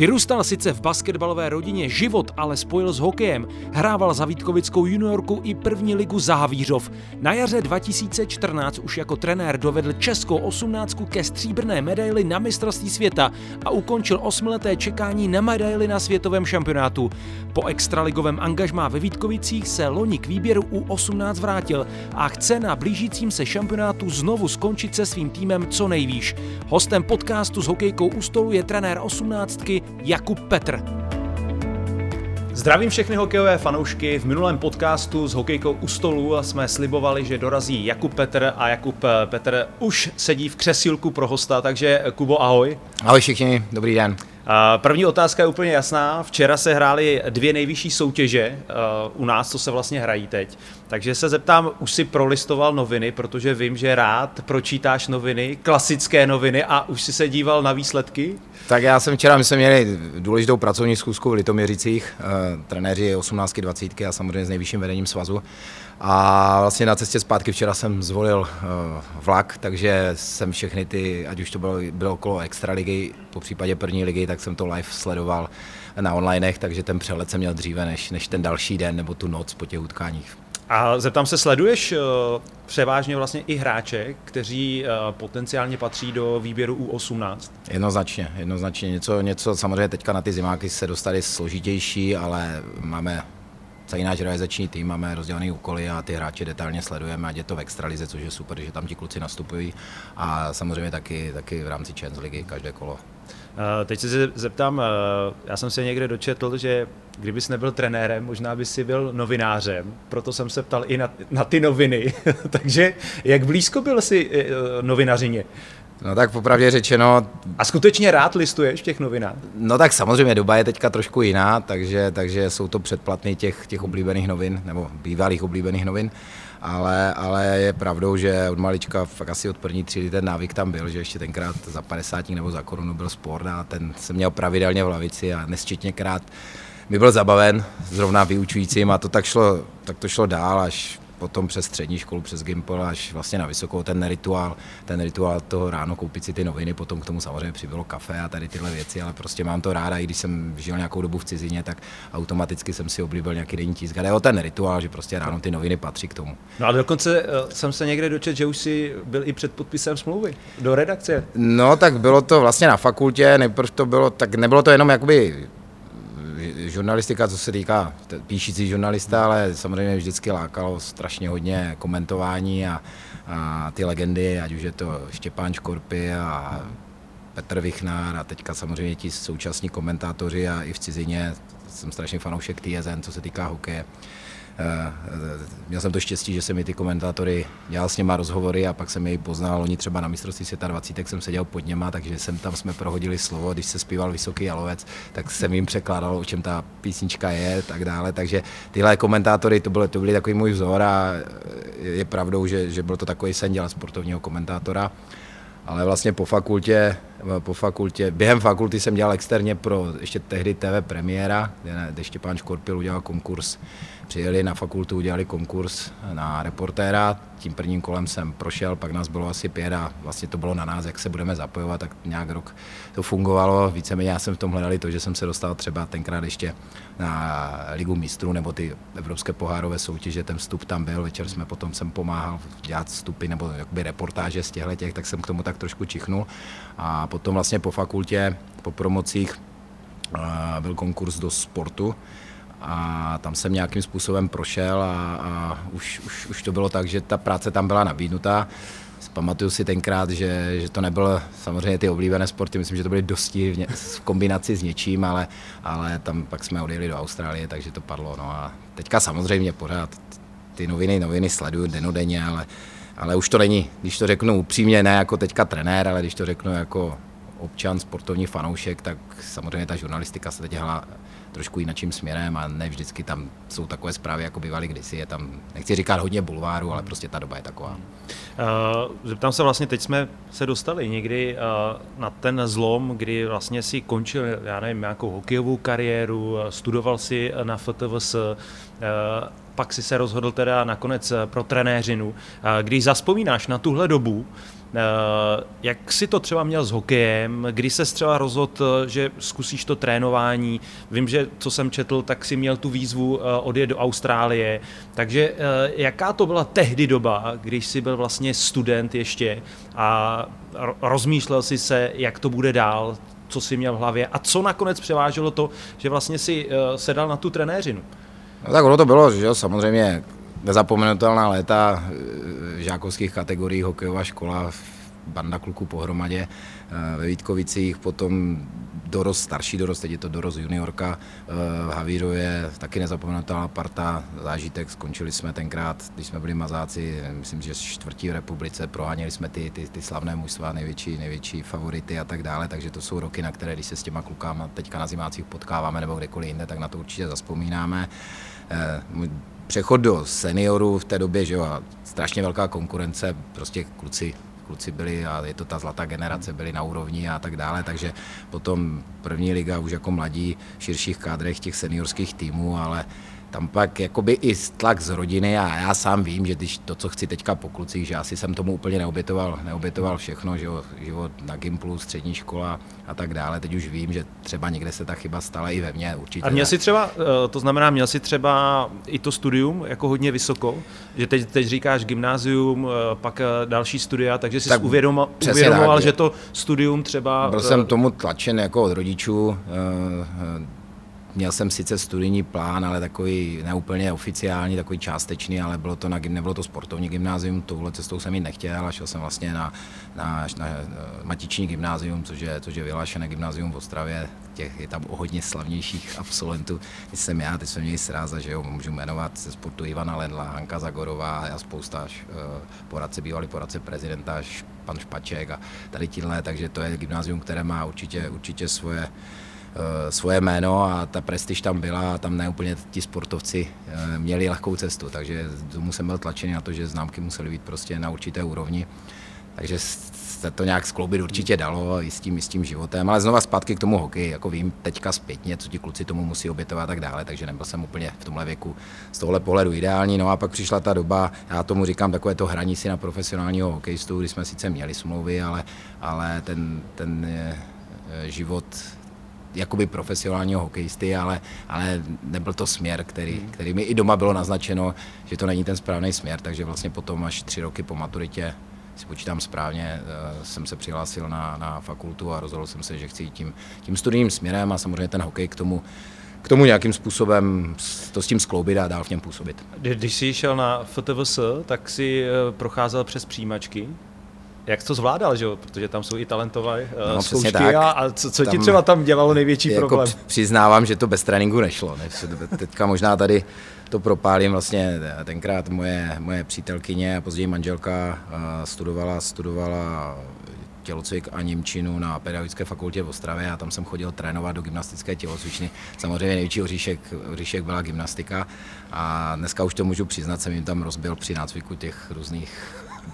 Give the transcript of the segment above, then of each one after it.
Vyrůstal sice v basketbalové rodině, život ale spojil s hokejem. Hrával za Vítkovickou juniorku i první ligu Závířov. Na jaře 2014 už jako trenér dovedl českou osmnáctku ke stříbrné medaili na mistrovství světa a ukončil osmileté čekání na medaili na světovém šampionátu. Po extraligovém angažmá ve Vítkovicích se loni k výběru U18 vrátil a chce na blížícím se šampionátu znovu skončit se svým týmem co nejvýš. Hostem podcastu s hokejkou u stolu je trenér osmnáctky Jakub Petr. Zdravím všechny hokejové fanoušky. V minulém podcastu s hokejkou u stolu jsme slibovali, že dorazí Jakub Petr a Jakub eh, Petr už sedí v křesílku pro hosta, takže eh, Kubo, ahoj. Ahoj všichni, dobrý den. První otázka je úplně jasná. Včera se hrály dvě nejvyšší soutěže eh, u nás, co se vlastně hrají teď. Takže se zeptám, už si prolistoval noviny, protože vím, že rád pročítáš noviny, klasické noviny a už si se díval na výsledky? Tak já jsem včera, my jsme měli důležitou pracovní zkusku v Litoměřicích, eh, trenéři 18 20 a samozřejmě s nejvyšším vedením svazu. A vlastně na cestě zpátky včera jsem zvolil uh, vlak, takže jsem všechny ty, ať už to bylo, bylo okolo extraligy, po případě první ligy, tak jsem to live sledoval na onlinech, takže ten přelet jsem měl dříve než, než ten další den nebo tu noc po těch utkáních. A zeptám se, sleduješ uh, převážně vlastně i hráče, kteří uh, potenciálně patří do výběru U18? Jednoznačně, jednoznačně. Něco, něco samozřejmě teďka na ty zimáky se dostali složitější, ale máme celý náš realizační tým, máme rozdělené úkoly a ty hráče detailně sledujeme, ať je to v extralize, což je super, že tam ti kluci nastupují a samozřejmě taky, taky v rámci Champions ligy každé kolo. Teď se zeptám, já jsem se někde dočetl, že kdybys nebyl trenérem, možná bys si byl novinářem, proto jsem se ptal i na, na ty noviny. Takže jak blízko byl si e, novinařině? No tak popravdě řečeno... A skutečně rád listuješ v těch novinách? No tak samozřejmě doba je teďka trošku jiná, takže, takže jsou to předplatny těch, těch oblíbených novin, nebo bývalých oblíbených novin. Ale, ale je pravdou, že od malička, fakt asi od první třídy ten návyk tam byl, že ještě tenkrát za 50 nebo za korunu byl sport a ten jsem měl pravidelně v lavici a nesčetněkrát mi byl zabaven zrovna vyučujícím a to tak šlo, tak to šlo dál až potom přes střední školu, přes Gimpel až vlastně na vysokou ten rituál, ten rituál toho ráno koupit si ty noviny, potom k tomu samozřejmě přibylo kafe a tady tyhle věci, ale prostě mám to ráda, i když jsem žil nějakou dobu v cizině, tak automaticky jsem si oblíbil nějaký denní tisk. Ale ten rituál, že prostě ráno ty noviny patří k tomu. No a dokonce eh, jsem se někde dočet, že už si byl i před podpisem smlouvy do redakce. No tak bylo to vlastně na fakultě, nejprve to bylo, tak nebylo to jenom jakoby žurnalistika, co se týká píšící žurnalista, ale samozřejmě vždycky lákalo strašně hodně komentování a, a ty legendy, ať už je to Štěpán Škorpy a Petr Vichnár a teďka samozřejmě ti současní komentátoři a i v cizině jsem strašně fanoušek TSN, co se týká hokeje. Eh, měl jsem to štěstí, že se mi ty komentátory dělal s něma rozhovory a pak jsem jej poznal. Oni třeba na mistrovství světa 20, jsem seděl pod něma, takže jsem tam jsme prohodili slovo, když se zpíval Vysoký jalovec, tak jsem jim překládal, o čem ta písnička je, tak dále. Takže tyhle komentátory, to byly, to byly takový můj vzor a je pravdou, že, že byl to takový sen dělat sportovního komentátora ale vlastně po fakultě, po fakultě, během fakulty jsem dělal externě pro ještě tehdy TV premiéra, kde Štěpán Škorpil udělal konkurs přijeli na fakultu, udělali konkurs na reportéra, tím prvním kolem jsem prošel, pak nás bylo asi pět a vlastně to bylo na nás, jak se budeme zapojovat, tak nějak rok to fungovalo. Víceméně já jsem v tom hledali to, že jsem se dostal třeba tenkrát ještě na Ligu mistrů nebo ty evropské pohárové soutěže, ten vstup tam byl, večer jsme potom jsem pomáhal dělat vstupy nebo jakoby reportáže z těchto těch, tak jsem k tomu tak trošku čichnul. A potom vlastně po fakultě, po promocích byl konkurs do sportu, a tam jsem nějakým způsobem prošel a, a už, už, už to bylo tak, že ta práce tam byla nabídnutá. Pamatuju si tenkrát, že, že to nebylo samozřejmě ty oblíbené sporty, myslím, že to byly dosti v, ně, v kombinaci s něčím, ale, ale tam pak jsme odjeli do Austrálie, takže to padlo. No a teďka samozřejmě pořád ty noviny, noviny sleduju denodenně, ale, ale už to není, když to řeknu upřímně, ne jako teďka trenér, ale když to řeknu jako občan, sportovní fanoušek, tak samozřejmě ta žurnalistika se teď dělá trošku jinakým směrem a ne vždycky tam jsou takové zprávy, jako bývaly kdysi. Je tam, nechci říkat hodně bulváru, ale prostě ta doba je taková. Uh, zeptám se vlastně, teď jsme se dostali někdy uh, na ten zlom, kdy vlastně si končil, já nevím, nějakou hokejovou kariéru, studoval si na FTVS, uh, pak si se rozhodl teda nakonec pro trenéřinu. Když zaspomínáš na tuhle dobu, Eh, jak si to třeba měl s hokejem? Kdy se třeba rozhodl, že zkusíš to trénování? Vím, že co jsem četl, tak si měl tu výzvu eh, odjet do Austrálie. Takže eh, jaká to byla tehdy doba, když jsi byl vlastně student ještě a rozmýšlel si se, jak to bude dál, co si měl v hlavě a co nakonec převáželo to, že vlastně si sedal na tu trenéřinu? No tak ono to bylo, že jo, samozřejmě nezapomenutelná léta žákovských kategoriích, hokejová škola, banda kluků pohromadě eh, ve Vítkovicích, potom dorost, starší dorost, teď je to dorost juniorka eh, v Havírově, taky nezapomenutelná parta, zážitek, skončili jsme tenkrát, když jsme byli mazáci, myslím, že čtvrtí v republice, proháněli jsme ty, ty, ty slavné mužstva, největší, největší favority a tak dále, takže to jsou roky, na které, když se s těma klukama teďka na zimácích potkáváme nebo kdekoliv jinde, tak na to určitě zaspomínáme. Eh, přechod do seniorů v té době, že jo, a strašně velká konkurence, prostě kluci kluci byli a je to ta zlatá generace, byli na úrovni a tak dále, takže potom první liga už jako mladí v širších kádrech těch seniorských týmů, ale tam pak jakoby i tlak z rodiny a já sám vím, že když to, co chci teďka po klucích, že asi jsem tomu úplně neobětoval, neobětoval všechno, že jo, život na Gimplu, střední škola a tak dále. Teď už vím, že třeba někde se ta chyba stala i ve mně, určitě. A měl si třeba, eh, to znamená, měl si třeba i to studium jako hodně vysoko, že teď, teď říkáš gymnázium, eh, pak eh, další studia, takže jsi tak uvědomoval, uvědomoval že to studium třeba... Byl jsem tomu tlačen jako od rodičů, Měl jsem sice studijní plán, ale takový neúplně oficiální, takový částečný, ale bylo to na, nebylo to sportovní gymnázium, touhle cestou jsem jít nechtěl a šel jsem vlastně na, na, na matiční gymnázium, což je, což je vyhlášené gymnázium v Ostravě. Těch je tam o hodně slavnějších absolventů, než jsem já, teď jsem měl sráza, že jo, můžu jmenovat ze sportu Ivana Lendla, Hanka Zagorová a spousta až, uh, poradce, bývalý poradce prezidenta, až pan Špaček a tady tíhle, takže to je gymnázium, které má určitě, určitě svoje Eh, svoje jméno a ta prestiž tam byla a tam neúplně ti sportovci eh, měli lehkou cestu, takže tomu jsem byl tlačený na to, že známky musely být prostě na určité úrovni. Takže se to nějak skloubit určitě dalo i s tím, i s tím životem, ale znova zpátky k tomu hokeji, jako vím teďka zpětně, co ti kluci tomu musí obětovat a tak dále, takže nebyl jsem úplně v tomhle věku z tohle pohledu ideální. No a pak přišla ta doba, já tomu říkám takové to hraní si na profesionálního hokejistu, kdy jsme sice měli smlouvy, ale, ale ten, ten eh, život jakoby profesionálního hokejisty, ale, ale nebyl to směr, který, který mi i doma bylo naznačeno, že to není ten správný směr, takže vlastně potom až tři roky po maturitě si počítám správně, eh, jsem se přihlásil na, na fakultu a rozhodl jsem se, že chci jít tím, tím studijním směrem a samozřejmě ten hokej k tomu, k tomu nějakým způsobem to s tím skloubit a dál v něm působit. Když jsi šel na FTVS, tak si eh, procházel přes přijímačky jak to zvládal, že jo? protože tam jsou i talentové uh, no, zkoušky tak. a, a co, co tam, ti třeba tam dělalo největší jako problém? Přiznávám, že to bez tréninku nešlo. Ne? Teďka možná tady to propálím, vlastně tenkrát moje, moje přítelkyně a později manželka uh, studovala, studovala tělocvik a Němčinu na pedagogické fakultě v Ostravě a tam jsem chodil trénovat do gymnastické tělocvičny. Samozřejmě největší oříšek, oříšek byla gymnastika a dneska už to můžu přiznat, jsem jim tam rozbil při nácviku těch různých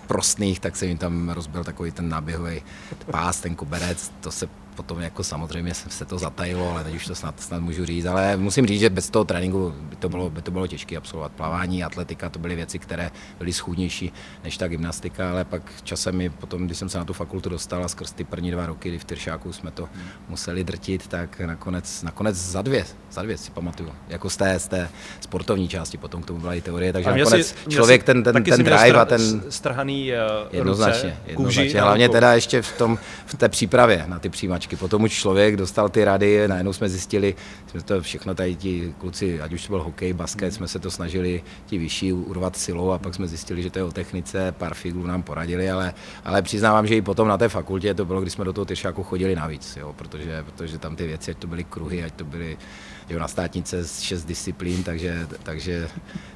prostných, tak jsem jim tam rozbil takový ten náběhový pás, ten koberec, to se potom jako samozřejmě se to zatajilo, ale teď už to snad, snad můžu říct, ale musím říct, že bez toho tréninku by to bylo, by to bylo těžké absolvovat. Plavání, atletika, to byly věci, které byly schůdnější než ta gymnastika, ale pak časem mi potom, když jsem se na tu fakultu dostal a skrz ty první dva roky, kdy v Tyršáku jsme to museli drtit, tak nakonec, nakonec za dvě, za dvě si pamatuju, jako z té, z té sportovní části, potom k tomu byla i teorie, takže nakonec si, člověk ten, ten, ten drive a ten... Strhaný uh, jednoznačně, ruce, jednoznačně, kůži, hlavně teda ještě v, tom, v té přípravě na ty přijímačky. Potom už člověk dostal ty rady, najednou jsme zjistili, jsme to všechno tady ti kluci, ať už to byl hokej, basket, jsme se to snažili ti vyšší urvat silou a pak jsme zjistili, že to je o technice, pár figlů nám poradili, ale, ale přiznávám, že i potom na té fakultě to bylo, když jsme do toho tyšáku chodili navíc, jo, protože, protože tam ty věci, ať to byly kruhy, ať to byly jo, na státnice z šest disciplín, takže, takže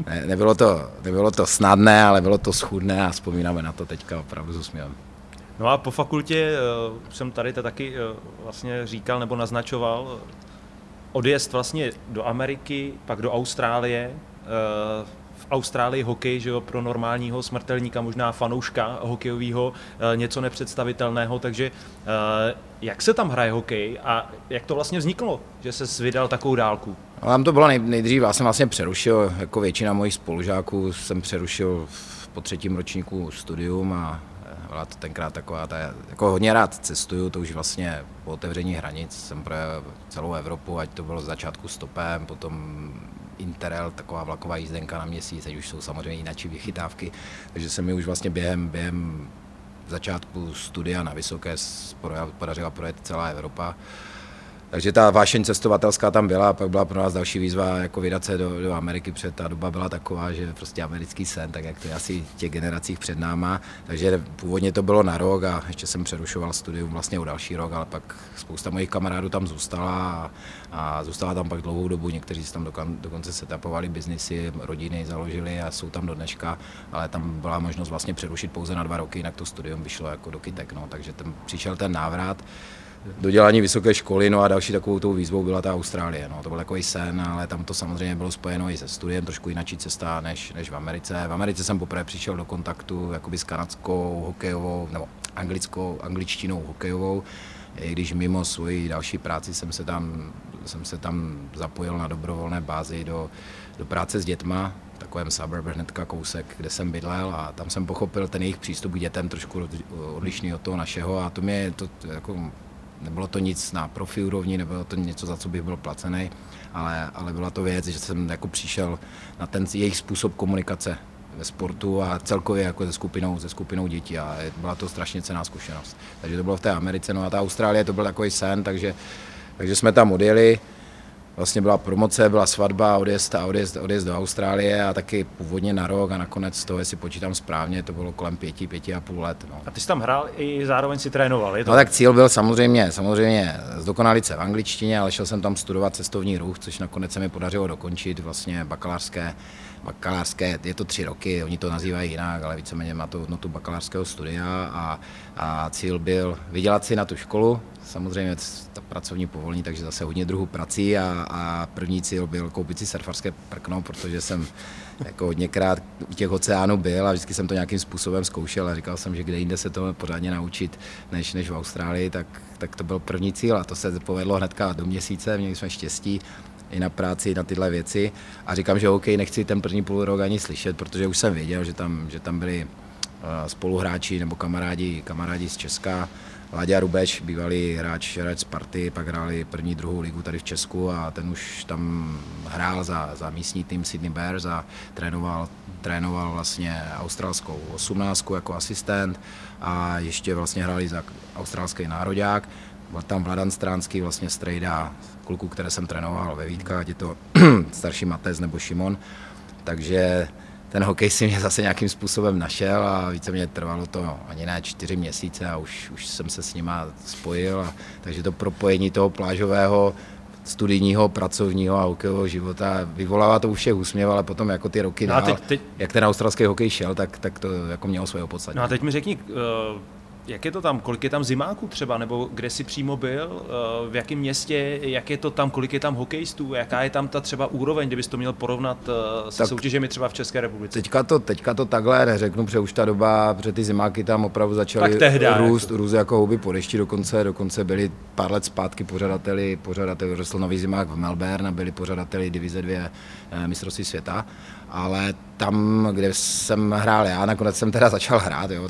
ne, nebylo, to, nebylo to snadné, ale bylo to schudné a vzpomínáme na to teďka opravdu s. No a po fakultě uh, jsem tady to taky uh, vlastně říkal nebo naznačoval odjezd vlastně do Ameriky, pak do Austrálie. Uh, Austrálii hokej, že jo, pro normálního smrtelníka, možná fanouška hokejového, něco nepředstavitelného, takže jak se tam hraje hokej a jak to vlastně vzniklo, že se vydal takovou dálku? Tam to bylo nej, nejdřív, já jsem vlastně přerušil, jako většina mojich spolužáků jsem přerušil po třetím ročníku studium a byla to tenkrát taková, ta, jako hodně rád cestuju, to už vlastně po otevření hranic jsem pro celou Evropu, ať to bylo z začátku stopem, potom Interrail, taková vlaková jízdenka na měsíc, teď už jsou samozřejmě jináčí vychytávky, takže se mi už vlastně během, během začátku studia na Vysoké podařila projet celá Evropa. Takže ta vášeň cestovatelská tam byla, pak byla pro nás další výzva jako vydat se do, do Ameriky, před ta doba byla taková, že prostě americký sen, tak jak to je asi těch generacích před náma. Takže původně to bylo na rok a ještě jsem přerušoval studium vlastně o další rok, ale pak spousta mojich kamarádů tam zůstala a, a zůstala tam pak dlouhou dobu. Někteří si tam dokon, dokonce setupovali biznisy, rodiny založili a jsou tam do dneška, ale tam byla možnost vlastně přerušit pouze na dva roky, jinak to studium vyšlo jako do kytek. No. Takže tam přišel ten návrat dodělání vysoké školy, no a další takovou tou výzvou byla ta Austrálie. No. To byl takový sen, ale tam to samozřejmě bylo spojeno i se studiem, trošku jináčí cesta než, než v Americe. V Americe jsem poprvé přišel do kontaktu jakoby s kanadskou hokejovou, nebo anglickou, angličtinou hokejovou, i když mimo svoji další práci jsem se tam, jsem se tam zapojil na dobrovolné bázi do, do práce s dětma, v takovém suburb hnedka kousek, kde jsem bydlel a tam jsem pochopil ten jejich přístup k dětem trošku odlišný od toho našeho a to mě to jako nebylo to nic na profi úrovni, nebylo to něco, za co bych byl placený, ale, ale byla to věc, že jsem jako přišel na ten jejich způsob komunikace ve sportu a celkově jako se skupinou, se skupinou dětí a byla to strašně cená zkušenost. Takže to bylo v té Americe, no a ta Austrálie to byl takový sen, takže, takže jsme tam odjeli vlastně byla promoce, byla svatba, odjezd a odjezd, odjezd do Austrálie a taky původně na rok a nakonec toho, jestli počítám správně, to bylo kolem pěti, pěti a půl let. No. A ty jsi tam hrál i zároveň si trénoval, je to? No tak cíl byl samozřejmě, samozřejmě zdokonalit se v angličtině, ale šel jsem tam studovat cestovní ruch, což nakonec se mi podařilo dokončit, vlastně bakalářské bakalářské, je to tři roky, oni to nazývají jinak, ale víceméně má to hodnotu bakalářského studia a, a cíl byl vydělat si na tu školu, samozřejmě ta pracovní povolení, takže zase hodně druhů prací a, a první cíl byl koupit si surfarské prkno, protože jsem jako hodněkrát u těch oceánů byl a vždycky jsem to nějakým způsobem zkoušel a říkal jsem, že kde jinde se to pořádně naučit, než, než v Austrálii, tak, tak to byl první cíl a to se povedlo hnedka do měsíce, měli jsme štěstí i na práci, na tyhle věci. A říkám, že OK, nechci ten první půl rok ani slyšet, protože už jsem věděl, že tam, že tam byli eh, spoluhráči nebo kamarádi, kamarádi z Česka. Láďa Rubeš, bývalý hráč, hráč Sparty, pak hráli první, druhou ligu tady v Česku a ten už tam hrál za, za místní tým Sydney Bears a trénoval, trénoval vlastně australskou 18 jako asistent a ještě vlastně hráli za australský národák. Byl tam Vladan Stránský, vlastně strejda kluku, které jsem trénoval ve Vítkách, je to starší Matez nebo Šimon. Takže ten hokej si mě zase nějakým způsobem našel a více mě trvalo to ani ne čtyři měsíce a už, už jsem se s nima spojil. A, takže to propojení toho plážového studijního, pracovního a hokejového života. Vyvolává to už všech úsměv, ale potom jako ty roky no dál, teď, teď... jak ten australský hokej šel, tak, tak to jako mělo svoje podstatě. No a teď mi řekni, uh jak je to tam, kolik je tam zimáků třeba, nebo kde jsi přímo byl, eh, v jakém městě, jak je to tam, kolik je tam hokejistů, jaká je tam ta třeba úroveň, kdybys to měl porovnat eh, se tak soutěžemi třeba v České republice? Teďka to, teďka to takhle neřeknu, protože už ta doba, protože ty zimáky tam opravdu začaly růst, jako. růst jako houby po dešti, dokonce, dokonce byli pár let zpátky pořadateli, pořadateli rostl nový zimák v Melbourne a byli pořadateli divize 2 eh, mistrovství světa ale tam, kde jsem hrál já, nakonec jsem teda začal hrát. Jo.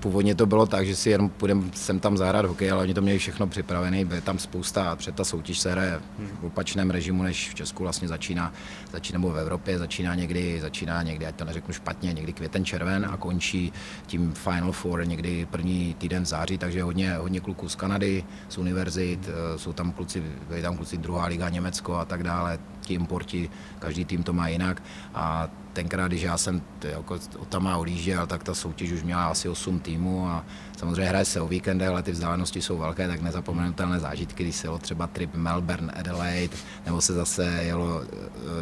Původně to bylo tak, že si jenom půjdem sem tam zahrát hokej, ale oni to měli všechno připravené, bylo tam spousta, před ta soutěž se hraje v opačném režimu, než v Česku vlastně začíná, začíná nebo v Evropě, začíná někdy, začíná někdy, ať to neřeknu špatně, někdy květen, červen a končí tím Final Four někdy první týden v září, takže hodně, hodně kluků z Kanady, z univerzit, eh, jsou tam kluci, byli tam kluci druhá liga Německo a tak dále, ti importi, každý tým to má jinak. A tenkrát, když já jsem jako tam odjížděl, tak ta soutěž už měla asi 8 týmů a samozřejmě hraje se o víkendech, ale ty vzdálenosti jsou velké, tak nezapomenutelné zážitky, když se jelo třeba trip Melbourne, Adelaide, nebo se zase jelo eh,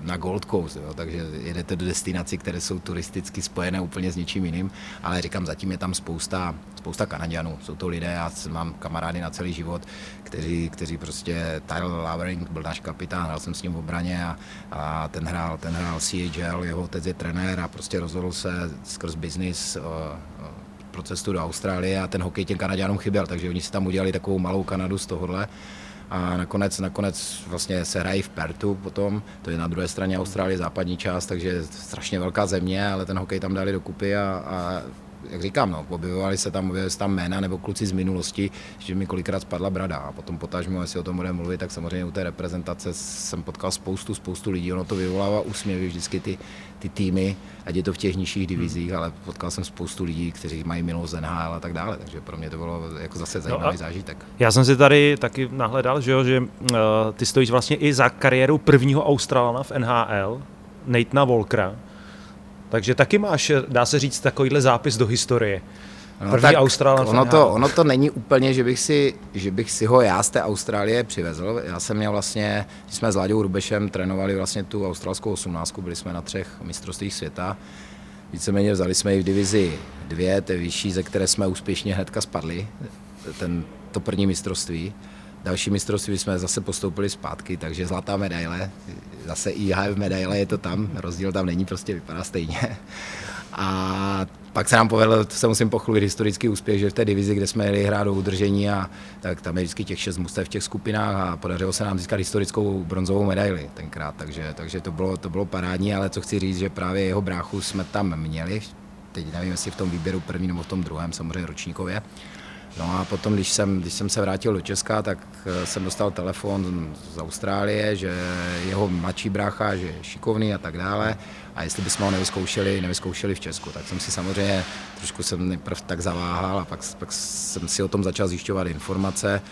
na Gold Coast, jo, takže jedete do destinací, které jsou turisticky spojené úplně s něčím jiným, ale říkám, zatím je tam spousta, spousta Kanaděnů, jsou to lidé, já mám kamarády na celý život, kteří, kteří prostě, Tyler Lavering byl náš kapitán, hrál jsem s ním v obraně a, a ten hrál, ten hrál CHL, jeho otec je trenér a prostě rozhodl se skrz biznis pro cestu do Austrálie a ten hokej těm Kanaděnům chyběl, takže oni si tam udělali takovou malou Kanadu z tohohle. A nakonec, nakonec vlastně se hrají v Pertu potom, to je na druhé straně Austrálie, západní část, takže strašně velká země, ale ten hokej tam dali dokupy a, a jak říkám, no, objevovali se tam, objevovali se tam jména nebo kluci z minulosti, že mi kolikrát spadla brada a potom potažmo, jestli o tom budeme mluvit, tak samozřejmě u té reprezentace jsem potkal spoustu, spoustu lidí, ono to vyvolává úsměvy vždycky ty, ty týmy, ať je to v těch nižších divizích, hmm. ale potkal jsem spoustu lidí, kteří mají minulost NHL a tak dále, takže pro mě to bylo jako zase no zajímavý no zážitek. Já jsem si tady taky nahledal, že, jo, že uh, ty stojíš vlastně i za kariéru prvního Australana v NHL, Nathana Volkera, takže taky máš, dá se říct, takovýhle zápis do historie. No, První tak Austrálan ono to, ono to není úplně, že bych, si, že bych si ho já z té Austrálie přivezl. Já jsem měl vlastně, když jsme s Láďou Rubešem trénovali vlastně tu australskou 18, byli jsme na třech mistrovstvích světa. Víceméně vzali jsme ji v divizi dvě, té vyšší, ze které jsme úspěšně hnedka spadli, ten, to první mistrovství. Další mistrovství jsme zase postoupili zpátky, takže zlatá medaile, zase IHF medaile je to tam, rozdíl tam není, prostě vypadá stejně. A pak se nám povedlo, to se musím pochlulit, historický úspěch, že v té divizi, kde jsme jeli hrát do udržení, a, tak tam je vždycky těch šest mustev v těch skupinách a podařilo se nám získat historickou bronzovou medaili tenkrát, takže, takže to, bylo, to bylo parádní, ale co chci říct, že právě jeho bráchu jsme tam měli, teď nevím, jestli v tom výběru první nebo v tom druhém, samozřejmě ročníkově, No a potom, když jsem, když jsem se vrátil do Česka, tak eh, jsem dostal telefon z Austrálie, že jeho mladší brácha, že je šikovný a tak dále. A jestli bychom ho nevyzkoušeli, nevyzkoušeli v Česku, tak jsem si samozřejmě trošku jsem nejprv tak zaváhal a pak, pak jsem si o tom začal zjišťovat informace.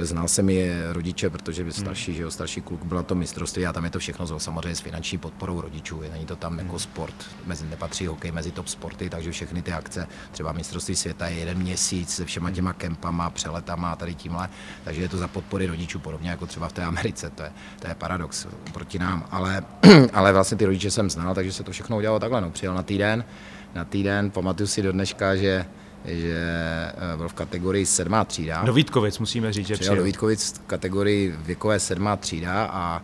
Znal jsem je rodiče, protože hmm. starší, že jo, starší kluk byl na tom mistrovství a tam je to všechno samozřejmě s finanční podporou rodičů. Není to tam jako hmm. sport, mezi, nepatří hokej mezi top sporty, takže všechny ty akce, třeba mistrovství světa je jeden měsíc se všema hmm. těma kempama, přeletama a tady tímhle, takže je to za podpory rodičů, podobně jako třeba v té Americe, to je, to je paradox proti nám, ale, ale vlastně ty rodiče jsem znal, takže se to všechno udělalo takhle, no, přijel na týden, na týden, pamatuju si do dneška, že že eh, byl v kategorii sedmá třída. Do Vítkovic musíme říct, že přijel. do Vítkovic v kategorii věkové sedmá třída a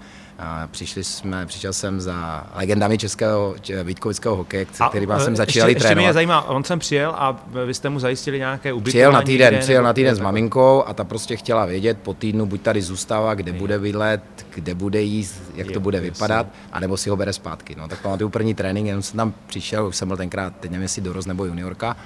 přišli jsme, přišel jsem za legendami českého vítkovického hokeje, který jsem eh, začínali ještě, trénovat. Ještě mě zajímá, on sem přijel a vy jste mu zajistili nějaké ubytování? Přijel na týden, přijel na týden s maminkou a ta prostě chtěla vědět po týdnu, buď tady zůstává, kde je. bude bydlet, kde bude jíst, jak je, to bude vypadat, anebo si ho bere zpátky. No, tak pamatuju první trénink, jenom jsem tam přišel, už jsem byl tenkrát, teď nevím jestli dorost nebo juniorka,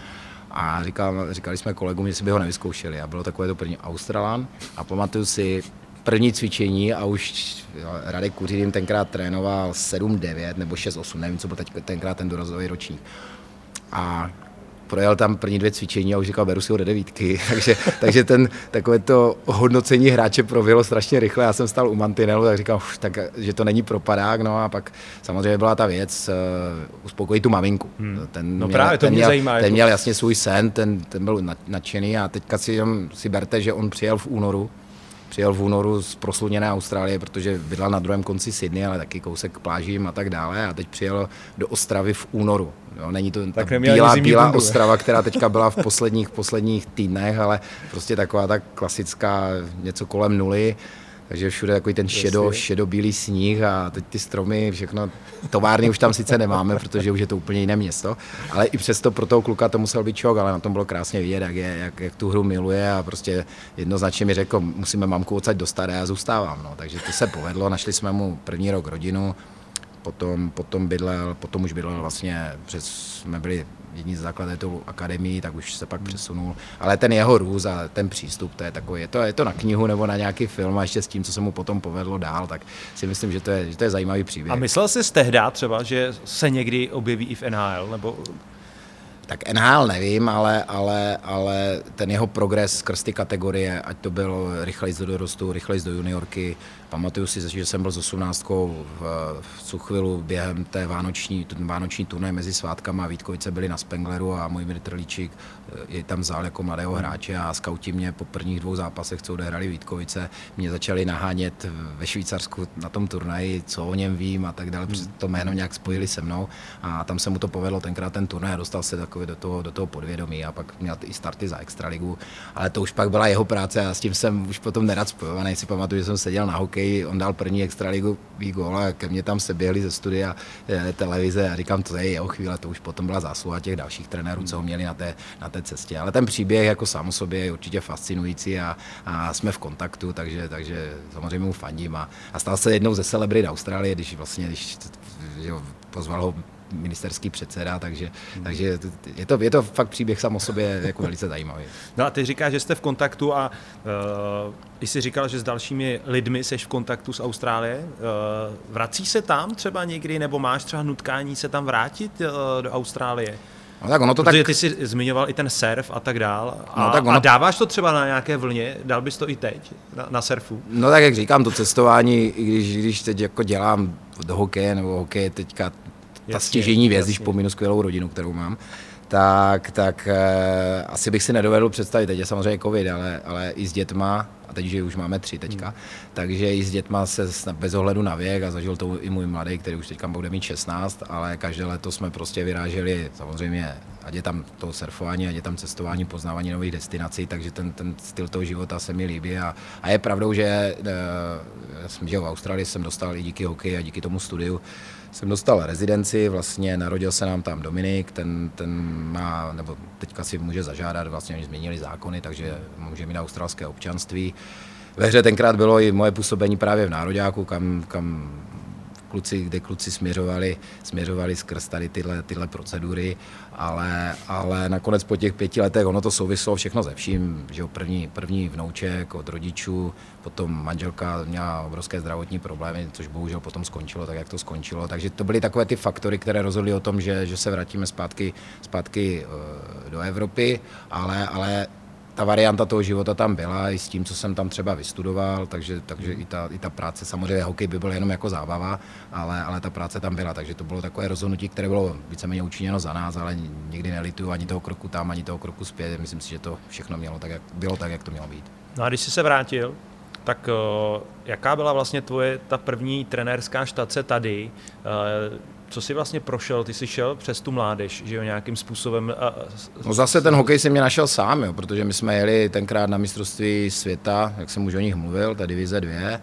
a říkal, říkali jsme kolegům, že si by ho nevyzkoušeli. A bylo takové to první Australan. A pamatuju si první cvičení a už jo, Radek Kuřín tenkrát trénoval 7-9 nebo 6-8, nevím, co byl teď, tenkrát ten dorazový ročník. A projel tam první dvě cvičení a už říkal, beru si ho do devítky. takže, takže ten, takové to hodnocení hráče proběhlo strašně rychle. Já jsem stál u mantinelu, tak říkal, tak, že to není propadák. No a pak samozřejmě byla ta věc, uh, uspokojit tu maminku. Hmm. Ten no měl, právě, to ten mě měl, zajímá. Ten jako... měl jasně svůj sen, ten, ten byl nadšený a teďka si, si berte, že on přijel v únoru, přijel v únoru z prosluněné Austrálie, protože bydlel na druhém konci Sydney, ale taky kousek plážím a tak dále. A teď přijel do Ostravy v únoru. Jo, není to tak ta bílá, bílá Ostrava, která teďka byla v posledních, posledních týdnech, ale prostě taková ta klasická něco kolem nuly takže všude takový ten šedo, šedo-bílý sníh a teď ty stromy, všechno. Továrny už tam sice nemáme, protože už je to úplně jiné město, ale i přesto pro toho kluka to musel být čok, ale na tom bylo krásně vidět, jak, je, jak, jak tu hru miluje a prostě jednoznačně mi řekl, musíme mamku odsaď dostat a já zůstávám. No. Takže to se povedlo, našli jsme mu první rok rodinu, potom, potom bydlel, potom už bydlel vlastně, přes, jsme byli jedni z zakladatelů akademii, tak už se pak hmm. přesunul. Ale ten jeho růz a ten přístup, to je takový, je to, je to na knihu nebo na nějaký film a ještě s tím, co se mu potom povedlo dál, tak si myslím, že to je, že to je zajímavý příběh. A myslel jsi tehdy třeba, že se někdy objeví i v NHL, nebo tak NHL nevím, ale, ale, ale ten jeho progres skrz ty kategorie, ať to bylo rychlejst do dorostu, rychlejst do juniorky, pamatuju si, že jsem byl s 18 v, v Cuchvilu během té vánoční, vánoční turné mezi svátkama, Vítkovice byli na Spengleru a můj Trlíčík je tam vzal jako mladého hmm. hráče a skauti mě po prvních dvou zápasech, co odehrali Vítkovice, mě začali nahánět ve Švýcarsku na tom turnaji, co o něm vím a tak dále, to jméno nějak spojili se mnou a tam se mu to povedlo tenkrát ten turnaj a dostal se jako do toho, do toho podvědomí a pak měl i starty za extraligu, ale to už pak byla jeho práce a s tím jsem už potom nerad spojovaný. Si pamatuju, že jsem seděl na on dal první extraligu gól a ke mně tam se běhli ze studia eh, televize a říkám, to je jeho chvíle, to už potom byla zásluha těch dalších trenérů, co ho měli na té, na té cestě. Ale ten příběh jako sám o sobě je určitě fascinující a, a jsme v kontaktu, takže, takže samozřejmě mu fandím a, a stal se jednou ze celebrit Austrálie, když vlastně, když že pozval ho ministerský předseda, takže, hmm. takže je, to, je to fakt příběh sam o sobě jako velice zajímavý. No a ty říkáš, že jste v kontaktu a uh, jsi říkal, že s dalšími lidmi jsi v kontaktu z Austrálie. Uh, vrací se tam třeba někdy, nebo máš třeba nutkání se tam vrátit uh, do Austrálie? No tak ono to Protože tak... ty jsi zmiňoval i ten surf a tak dál. A, no tak ono... a dáváš to třeba na nějaké vlně? Dal bys to i teď na, na surfu? No tak jak říkám, to cestování, i když, když teď jako dělám do hokeje nebo hokeje teďka ta stěžení věc, když pominu skvělou rodinu, kterou mám, tak, tak eh, asi bych si nedovedl představit, teď je samozřejmě covid, ale, ale i s dětma, a teď, že už máme tři teďka, hmm. takže i s dětma se bez ohledu na věk a zažil to i můj mladý, který už teďka bude mít 16, ale každé leto jsme prostě vyráželi samozřejmě, ať je tam to surfování, ať je tam cestování, poznávání nových destinací, takže ten, ten styl toho života se mi líbí a, a je pravdou, že eh, jsem žil v Austrálii, jsem dostal i díky hokeji a díky tomu studiu jsem dostal rezidenci, vlastně narodil se nám tam Dominik, ten, ten má, nebo teďka si může zažádat, vlastně oni změnili zákony, takže může mít australské občanství. Ve hře tenkrát bylo i moje působení právě v Nároďáku, kam, kam kluci, kde kluci směřovali, směřovali skrz tady tyhle, tyhle procedury, ale, ale nakonec po těch pěti letech ono to souvislo všechno ze vším, že jo, první, první vnouček od rodičů, potom manželka měla obrovské zdravotní problémy, což bohužel potom skončilo tak, jak to skončilo, takže to byly takové ty faktory, které rozhodly o tom, že, že se vrátíme zpátky, zpátky eh, do Evropy, ale, ale ta varianta toho života tam byla i s tím, co jsem tam třeba vystudoval, takže, takže i, ta, i ta práce, samozřejmě hokej by byl jenom jako zábava, ale, ale ta práce tam byla, takže to bylo takové rozhodnutí, které bylo víceméně učiněno za nás, ale nikdy nelituju ani toho kroku tam, ani toho kroku zpět. Myslím si, že to všechno mělo tak, jak, bylo tak, jak to mělo být. No a když jsi se vrátil, tak uh, jaká byla vlastně tvoje ta první trenérská štace tady? Co jsi vlastně prošel? Ty jsi šel přes tu mládež, že jo, nějakým způsobem? A... No zase ten hokej si mě našel sám, jo, protože my jsme jeli tenkrát na mistrovství světa, jak jsem už o nich mluvil, ta divize 2,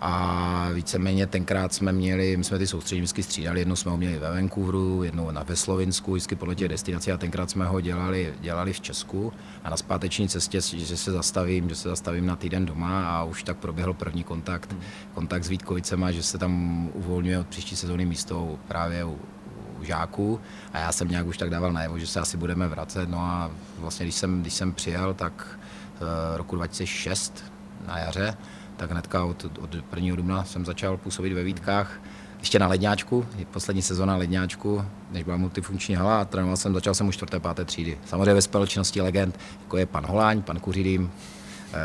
a víceméně tenkrát jsme měli, my jsme ty soustředí vždycky střídali, jednou jsme ho měli ve Vancouveru, jednou na ve Slovinsku, vždycky podle těch destinací. A tenkrát jsme ho dělali, dělali v Česku. A na zpáteční cestě, že se zastavím, že se zastavím na týden doma a už tak proběhl první kontakt, hmm. kontakt s Vítkovicema, že se tam uvolňuje od příští sezóny místo právě u, u žáků. A já jsem nějak už tak dával najevo, že se asi budeme vracet. No a vlastně když jsem, když jsem přijel, tak uh, roku 2006 na jaře, tak hnedka od, od 1. dubna jsem začal působit ve Vítkách, ještě na ledňáčku, poslední sezóna ledňáčku, než byla multifunkční hala a trénoval jsem, začal jsem už 4. 5. třídy. Samozřejmě ve společnosti legend, jako je pan Holáň, pan Kuřidým,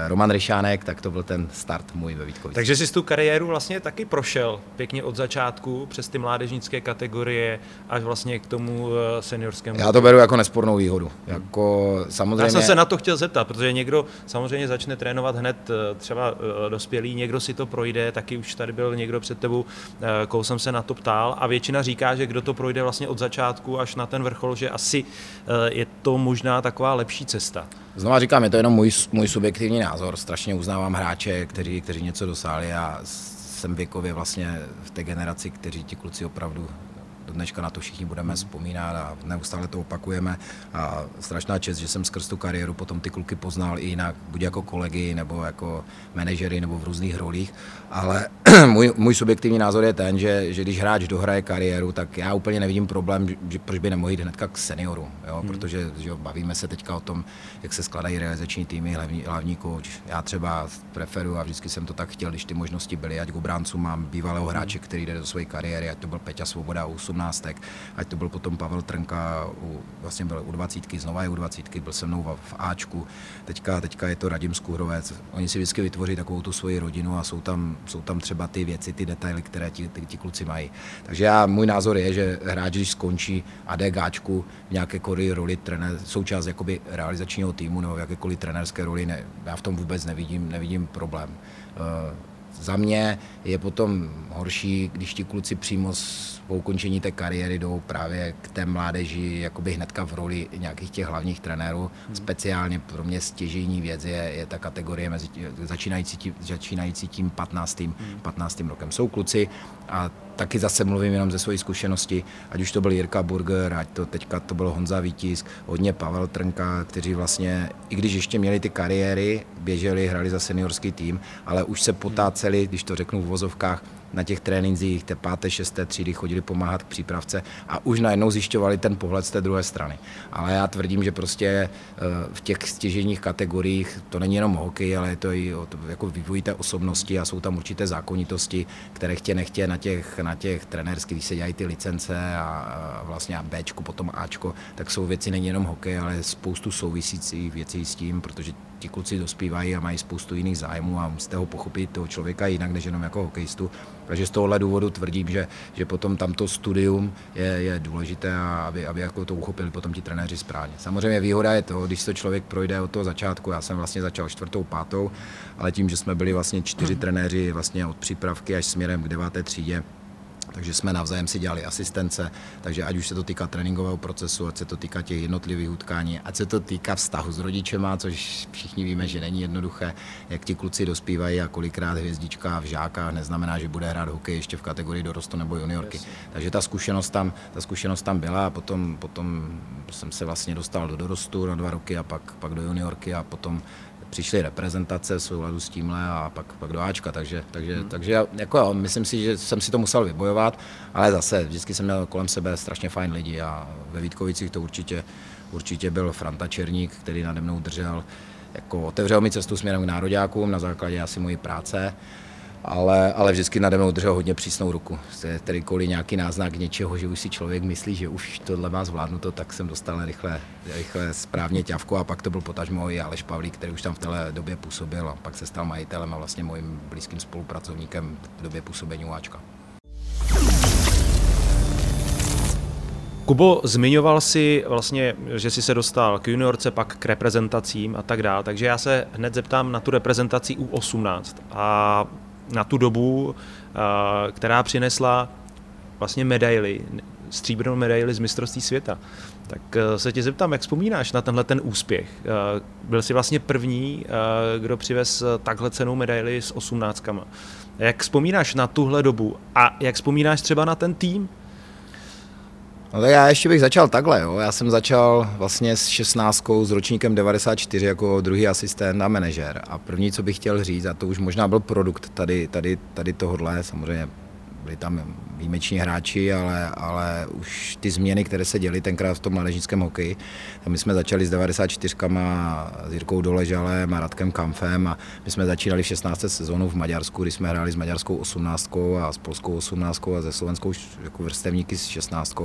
Roman Ryšánek, tak to byl ten start můj ve Vítkovici. Takže jsi tu kariéru vlastně taky prošel pěkně od začátku, přes ty mládežnické kategorie až vlastně k tomu eh, seniorskému. Já to beru jako nespornou výhodu. Jako samozřejmě... Já jsem se na to chtěl zeptat, protože někdo samozřejmě začne trénovat hned eh, třeba dospělý, někdo si to projde, taky už tady byl někdo před tebou, koho jsem se na to ptal a většina říká, že kdo to projde vlastně od začátku až na ten vrchol, že asi je to možná taková lepší cesta. Znova říkám, je to jenom můj, můj subjektivní názor. Strašně uznávám hráče, kteří, kteří něco dosáhli a jsem věkově vlastně v té generaci, kteří ti kluci opravdu do dneška na to všichni budeme vzpomínat a neustále to opakujeme. A strašná čest, že jsem skrz tu kariéru potom ty kluky poznal i jinak, buď jako kolegy, nebo jako manažery, nebo v různých rolích. Ale můj, můj subjektivní názor je ten, že, že když hráč dohraje kariéru, tak já úplně nevidím problém, že, proč by nemohl jít hnedka k senioru. Jo? Hmm. Protože že bavíme se teďka o tom, jak se skládají realizační týmy, hlavní, hlavní kouč. Já třeba preferuji a vždycky jsem to tak chtěl, když ty možnosti byly, ať k obráncu mám bývalého hráče, který jde do své kariéry, ať to byl Peťa Svoboda u 18, ať to byl potom Pavel Trnka, u, vlastně byl u 20, znova je u 20, byl se mnou v Ačku, teďka, teďka je to Radim Skuhrovec. Oni si vždycky vytvoří takovou tu svoji rodinu a jsou tam, jsou tam třeba ty věci, ty detaily, které ti, ty, ti kluci mají. Takže já, můj názor je, že hráč, když skončí a gáčku v nějakékoliv roli trenér, součást jakoby realizačního týmu nebo v jakékoliv trenérské roli, ne, já v tom vůbec nevidím, nevidím problém. Uh, za mě je potom horší, když ti kluci přímo po ukončení té kariéry jdou právě k té mládeži jakoby hnedka v roli nějakých těch hlavních trenérů. Hmm. Speciálně pro mě stěžejní věc je, je ta kategorie mezi začínající, tím, začínající tím 15. Hmm. 15. rokem. Jsou kluci a taky zase mluvím jenom ze své zkušenosti, ať už to byl Jirka Burger, ať to teďka to byl Honza Vítisk, hodně Pavel Trnka, kteří vlastně, i když ještě měli ty kariéry, běželi, hrali za seniorský tým, ale už se potáceli, když to řeknu v vozovkách, na těch trénincích té páté, šesté třídy chodili pomáhat k přípravce a už najednou zjišťovali ten pohled z té druhé strany. Ale já tvrdím, že prostě eh, v těch stěženích kategoriích to není jenom hokej, ale je to i o jako vývoj té osobnosti a jsou tam určité zákonitosti, které chtě nechtě na těch, na těch trenérských, když se dělají ty licence a, vlastně a Bčku, potom Ačko, tak jsou věci není jenom hokej, ale spoustu souvisících věcí s tím, protože ti kluci dospívají a mají spoustu jiných zájmů a musíte ho pochopit toho člověka jinak, než jenom jako hokejistu. Takže z tohohle důvodu tvrdím, že, že potom tamto studium je, je důležité, a aby, aby jako to uchopili potom ti trenéři správně. Samozřejmě výhoda je to, když to člověk projde od toho začátku, já jsem vlastně začal čtvrtou, pátou, ale tím, že jsme byli vlastně čtyři trenéři vlastně od přípravky až směrem k deváté třídě, takže jsme navzájem si dělali asistence, takže ať už se to týká tréninkového procesu, ať se to týká těch jednotlivých utkání, ať se to týká vztahu s rodičema, což všichni víme, že není jednoduché, jak ti kluci dospívají a kolikrát hvězdička v žákách neznamená, že bude hrát hokej ještě v kategorii dorostu nebo juniorky. Takže ta zkušenost tam, ta zkušenost tam byla a potom, potom jsem se vlastně dostal do dorostu na dva roky a pak, pak do juniorky a potom přišly reprezentace v souladu s tímhle a pak, pak do Ačka, takže, takže, hmm. takže jako jo, myslím si, že jsem si to musel vybojovat, ale zase vždycky jsem měl kolem sebe strašně fajn lidi a ve Vítkovicích to určitě, určitě byl Franta Černík, který nade mnou držel, jako otevřel mi cestu směrem k nároďákům na základě asi mojí práce ale, ale vždycky nade mnou držel hodně přísnou ruku. Tedy kvůli nějaký náznak něčeho, že už si člověk myslí, že už tohle má zvládnuto, tak jsem dostal rychle, rychle správně ťavku a pak to byl potažmo i Aleš Pavlík, který už tam v té době působil a pak se stal majitelem a vlastně mojím blízkým spolupracovníkem v době působení Ačka. Kubo, zmiňoval si vlastně, že jsi se dostal k juniorce, pak k reprezentacím a tak dále, takže já se hned zeptám na tu reprezentaci U18 a na tu dobu, eh, která přinesla vlastně medaily, stříbrnou medaili z mistrovství světa. Tak eh, se tě zeptám, jak vzpomínáš na tenhle ten úspěch? Eh, byl jsi vlastně první, kdo přivez takhle cenou medaili s osmnáctkama. Jak vzpomínáš na tuhle dobu a jak vzpomínáš třeba na ten tým, No tak já ještě bych začal takhle, jo. Já jsem začal vlastně s 16 s ročníkem 94 jako druhý asistent a manažer. A první, co bych chtěl říct, a to už možná byl produkt tady, tady, tady tohohle, samozřejmě byli tam výjimeční hráči, ale, ale už ty změny, které se děly tenkrát v tom mládežnickém hokeji, tam my jsme začali s 94 s Jirkou Doležalem a Radkem Kamfem a my jsme začínali v 16. sezónu v Maďarsku, kdy jsme hráli s maďarskou 18 a s polskou 18 a ze slovenskou jako vrstevníky s 16.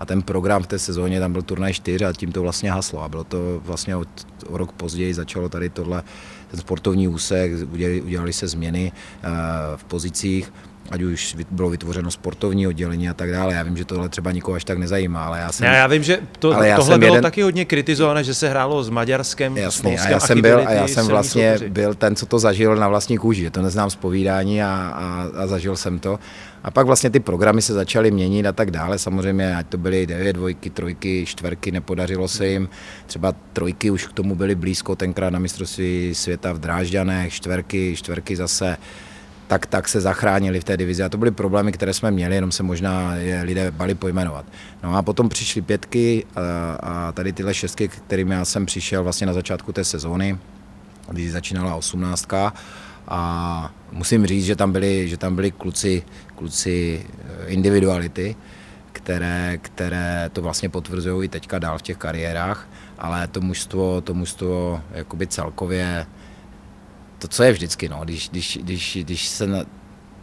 A ten program v té sezóně tam byl turnaj 4 a tím to vlastně haslo. A bylo to vlastně o, o rok později začalo tady tohle, ten sportovní úsek, udělali, udělali se změny uh, v pozicích ať už bylo vytvořeno sportovní oddělení a tak dále. Já vím, že tohle třeba nikoho až tak nezajímá, ale já jsem... Já, já vím, že to, ale já tohle bylo jeden... taky hodně kritizované, že se hrálo s Maďarskem, Jasný, a já jsem byl, a já jsem vlastně soupeři. byl ten, co to zažil na vlastní kůži, že to neznám z povídání a, a, a zažil jsem to. A pak vlastně ty programy se začaly měnit a tak dále. Samozřejmě, ať to byly devět, dvojky, trojky, čtverky, nepodařilo se jim. Třeba trojky už k tomu byly blízko tenkrát na mistrovství světa v Drážďanech, čtverky, čtverky zase tak, tak se zachránili v té divizi. A to byly problémy, které jsme měli, jenom se možná je lidé bali pojmenovat. No a potom přišly pětky a, a tady tyhle šestky, kterými já jsem přišel vlastně na začátku té sezóny, když začínala osmnáctka. A musím říct, že tam byli, že tam byli kluci, kluci eh, individuality, které, které to vlastně potvrzují i teďka dál v těch kariérách, ale to mužstvo, to mužstvo jakoby celkově to, co je vždycky, no, když, když, když, když se na,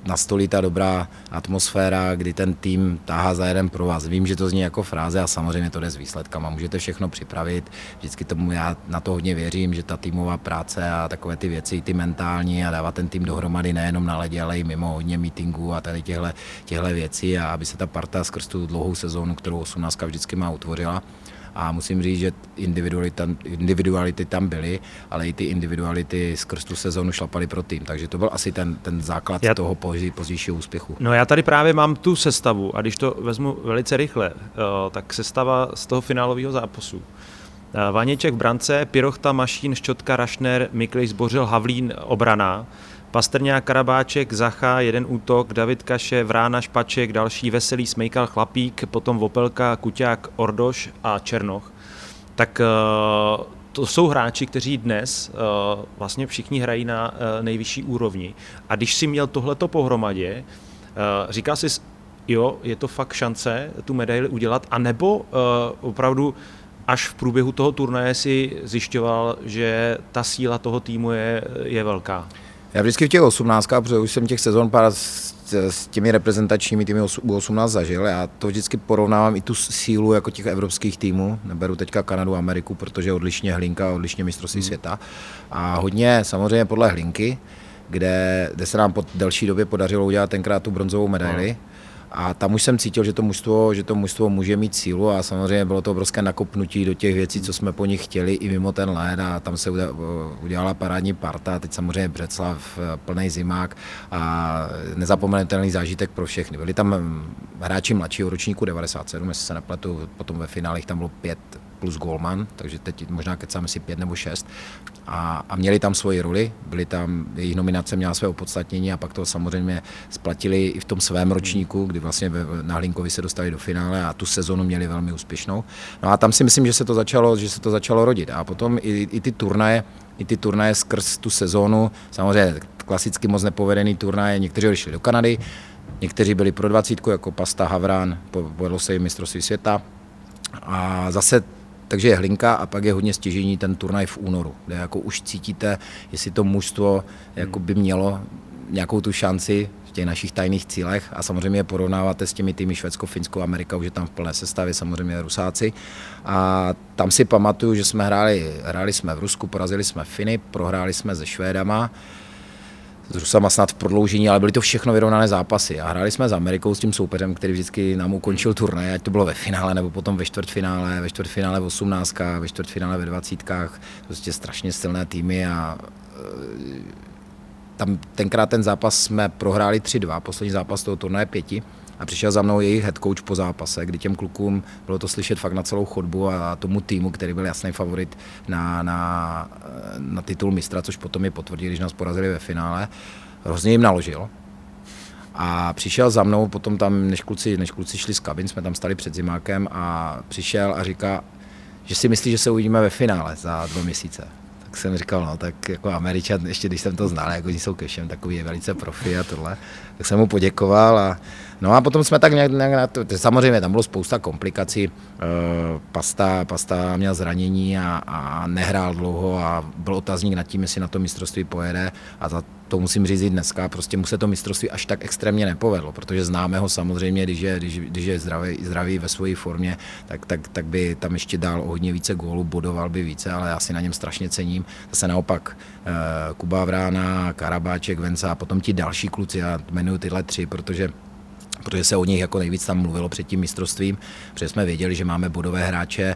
nastolí ta dobrá atmosféra, kdy ten tým táhá za jeden pro vás. Vím, že to zní jako fráze a samozřejmě to jde s výsledkama. Můžete všechno připravit, vždycky tomu já na to hodně věřím, že ta týmová práce a takové ty věci, ty mentální a dávat ten tým dohromady nejenom na ledě, ale i mimo hodně meetingů a tady těchto věcí a aby se ta parta skrz tu dlouhou sezónu, kterou 18 vždycky má utvořila, a musím říct, že individuality tam, individuality tam byly, ale i ty individuality skrz tu sezónu šlapaly pro tým, takže to byl asi ten, ten základ já... toho pozdějšího úspěchu. No já tady právě mám tu sestavu a když to vezmu velice rychle, eh, tak sestava z toho finálového zápasu. Eh, Vaněček v brance, Pirochta, Mašín, Ščotka, Rašner, Miklej, Zbořil, Havlín, obrana. Pastrňák, Karabáček, Zacha, jeden útok, David Kaše, Vrána, Špaček, další Veselý, Smejkal, Chlapík, potom Vopelka, Kuťák, Ordoš a Černoch. Tak eh, to jsou hráči, kteří dnes eh, vlastně všichni hrají na nejvyšší úrovni. A když si měl tohleto pohromadě, říká si, jo, je to fakt šance tu medaili udělat, anebo opravdu až v průběhu toho turnaje si zjišťoval, že ta síla toho týmu je, je velká? Já vždycky v těch 18, protože už jsem těch sezon pár s, s těmi reprezentačními týmy u 18 zažil. Já to vždycky porovnávám i tu sílu jako těch evropských týmů. Neberu teďka Kanadu, Ameriku, protože odlišně Hlinka, odlišně mistrovství hmm. světa. A hodně samozřejmě podle Hlinky, kde, kde se nám po delší době podařilo udělat tenkrát tu bronzovou medaili. Hmm a tam už jsem cítil, že to mužstvo, že to mužstvo může mít sílu a samozřejmě bylo to obrovské nakopnutí do těch věcí, co jsme po nich chtěli i mimo ten led a tam se udělala parádní parta, teď samozřejmě Břeclav, eh, plný zimák a nezapomenutelný zážitek pro všechny. Byli tam hm, hráči mladšího ročníku 97, jestli se nepletu, potom ve finále tam bylo pět plus Golman, takže teď možná kecáme si pět nebo šest. A, a měli tam svoji roli, byly tam, jejich nominace měla své opodstatnění a pak to samozřejmě splatili i v tom svém ročníku, kdy vlastně na Hlinkovi se dostali do finále a tu sezonu měli velmi úspěšnou. No a tam si myslím, že se to začalo, že se to začalo rodit. A potom i, i ty turnaje, i ty turnaje skrz tu sezónu, samozřejmě klasicky moc nepovedený turnaje, někteří odešli do Kanady, někteří byli pro dvacítku, jako Pasta Havran, povedlo se jim mistrovství světa. A zase takže je hlinka a pak je hodně stěžení ten turnaj v únoru, kde jako už cítíte, jestli to mužstvo jako by mělo nějakou tu šanci v těch našich tajných cílech a samozřejmě je porovnáváte s těmi týmy Švédsko, Finsko, Amerika, už je tam v plné sestavě, samozřejmě Rusáci. A tam si pamatuju, že jsme hráli, hráli jsme v Rusku, porazili jsme Finy, prohráli jsme se Švédama, s Rusama snad v prodloužení, ale byly to všechno vyrovnané zápasy. A hráli jsme s Amerikou, s tím soupeřem, který vždycky nám ukončil turnaj, ať to bylo ve finále nebo potom ve čtvrtfinále, ve čtvrtfinále v 18, ve čtvrtfinále ve 20. Prostě strašně silné týmy a e, tam tenkrát ten zápas jsme prohráli 3-2, poslední zápas toho turnaje pěti a přišel za mnou jejich head coach po zápase, kdy těm klukům bylo to slyšet fakt na celou chodbu a tomu týmu, který byl jasný favorit na, na, na titul mistra, což potom je potvrdili, když nás porazili ve finále, hrozně jim naložil. A přišel za mnou, potom tam, než kluci, než kluci šli z kabin, jsme tam stali před zimákem a přišel a říká, že si myslí, že se uvidíme ve finále za dva měsíce tak jsem říkal, no tak jako Američan, ještě když jsem to znal, jako oni jsou ke všem takový je velice profi a tohle, tak jsem mu poděkoval a no a potom jsme tak nějak, nějak na to, samozřejmě tam bylo spousta komplikací, uh, Pasta, Pasta měl zranění a, a nehrál dlouho a byl otazník nad tím, jestli na to mistrovství pojede a za to musím říct i dneska, prostě mu se to mistrovství až tak extrémně nepovedlo, protože známe ho samozřejmě, když je, když, když je zdravý, zdravý ve své formě, tak, tak, tak by tam ještě dál o hodně více gólů, bodoval by více, ale já si na něm strašně cením. Zase naopak eh, Kuba Vrána, Karabáček, Venca a potom ti další kluci, já jmenuji tyhle tři, protože protože se o nich jako nejvíc tam mluvilo před tím mistrovstvím, protože jsme věděli, že máme bodové hráče,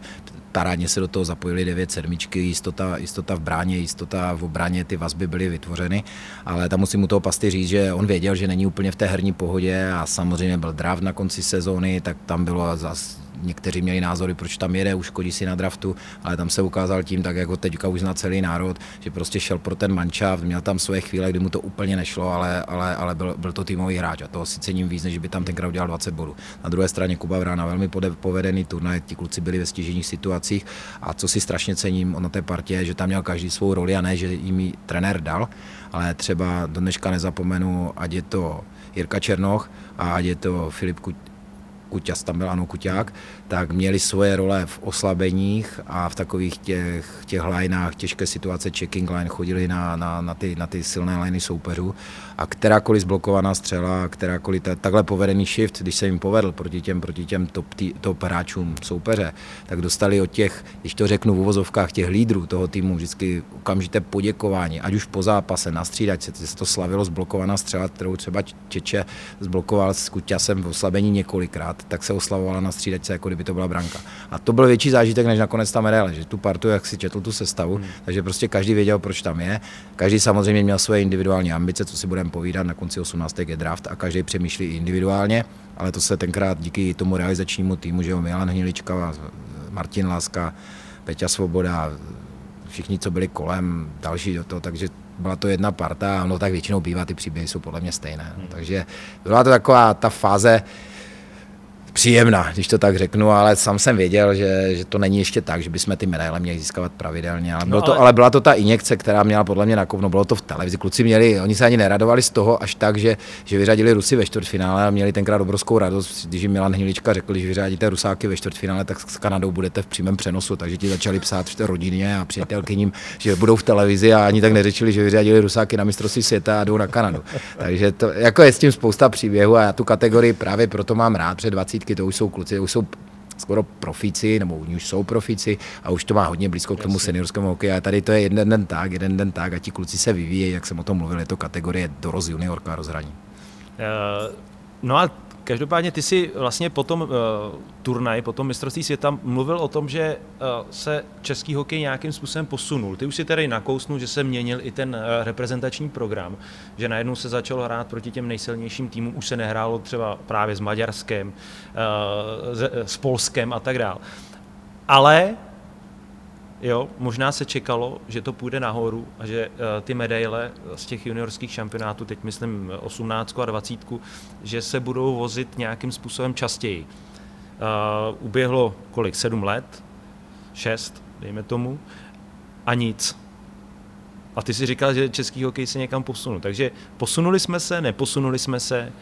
parádně se do toho zapojili devět sedmičky, jistota, jistota v bráně, jistota v obraně, ty vazby byly vytvořeny, ale tam musím mu toho pasty říct, že on věděl, že není úplně v té herní pohodě a samozřejmě byl draft na konci sezóny, tak tam bylo zase někteří měli názory, proč tam jede, uškodí si na draftu, ale tam se ukázal tím, tak jako teďka už zná celý národ, že prostě šel pro ten mančaft, měl tam své chvíle, kdy mu to úplně nešlo, ale, ale, ale byl, byl, to týmový hráč a toho si cením víc, než by tam tenkrát udělal 20 bodů. Na druhé straně Kuba Vrána velmi povedený turnaj, ti kluci byli ve stěženích situacích a co si strašně cením na té partě, že tam měl každý svou roli a ne, že jim trenér dal, ale třeba do dneška nezapomenu, ať je to Jirka Černoch a ať je to Filip Kuťas tam byl, ano, Kuťák, tak měli svoje role v oslabeních a v takových těch, těch lineách, těžké situace, checking line, chodili na, na, na, ty, na ty silné liney soupeřů. A kterákoliv zblokovaná střela, kterákoliv ta, takhle povedený shift, když se jim povedl proti těm, proti těm top, tý, top hráčům soupeře, tak dostali od těch, když to řeknu v uvozovkách, těch lídrů toho týmu vždycky okamžité poděkování, ať už po zápase, na střídačce, se to slavilo zblokovaná střela, kterou třeba Čeče zblokoval s Kuťasem v oslabení několikrát tak se oslavovala na střídačce, jako kdyby to byla branka. A to byl větší zážitek, než nakonec ta medaile, že tu partu, jak si četl tu sestavu, hmm. takže prostě každý věděl, proč tam je. Každý samozřejmě měl své individuální ambice, co si budeme povídat, na konci 18. je draft a každý přemýšlí individuálně, ale to se tenkrát díky tomu realizačnímu týmu, že jo, Milan Hnilička, Martin Láska, Peťa Svoboda, všichni, co byli kolem, další do toho, takže byla to jedna parta, no tak většinou bývá, ty příběhy jsou podle mě stejné. Hmm. Takže byla to taková ta fáze, příjemná, když to tak řeknu, ale sám jsem věděl, že, že to není ještě tak, že bychom ty medaile měli získávat pravidelně. Ale, bylo no, ale... To, ale byla to ta injekce, která měla podle mě nakouvno, bylo to v televizi. Kluci měli, oni se ani neradovali z toho až tak, že, že vyřadili Rusy ve čtvrtfinále a měli tenkrát obrovskou radost, když jim Milan Hnilička řekl, že vyřadíte Rusáky ve čtvrtfinále, tak s Kanadou budete v přímém přenosu. Takže ti začali psát v rodině a přítelkyním, že budou v televizi a ani tak neřečili, že vyřadili Rusáky na mistrovství světa a jdou na Kanadu. Takže to, jako je s tím spousta příběhů a já tu kategorii právě proto mám rád, před 20 to už jsou kluci, už jsou skoro profíci, nebo už jsou profíci a už to má hodně blízko k tomu seniorskému hokeji. A tady to je jeden den tak, jeden den tak a ti kluci se vyvíjejí, jak jsem o tom mluvil, je to kategorie dorost juniorka rozhraní. Uh, no a Každopádně ty si vlastně po tom uh, turnaj, po tom mistrovství světa mluvil o tom, že uh, se český hokej nějakým způsobem posunul. Ty už si tady nakousnul, že se měnil i ten uh, reprezentační program, že najednou se začalo hrát proti těm nejsilnějším týmům, už se nehrálo třeba právě s Maďarskem, uh, s, s Polskem a tak dále. Ale Jo, možná se čekalo, že to půjde nahoru a že uh, ty medaile z těch juniorských šampionátů, teď myslím 18 a 20, že se budou vozit nějakým způsobem častěji. Uh, uběhlo kolik? Sedm let? Šest, dejme tomu. A nic. A ty si říkal, že český hokej se někam posunul. Takže posunuli jsme se, neposunuli jsme se,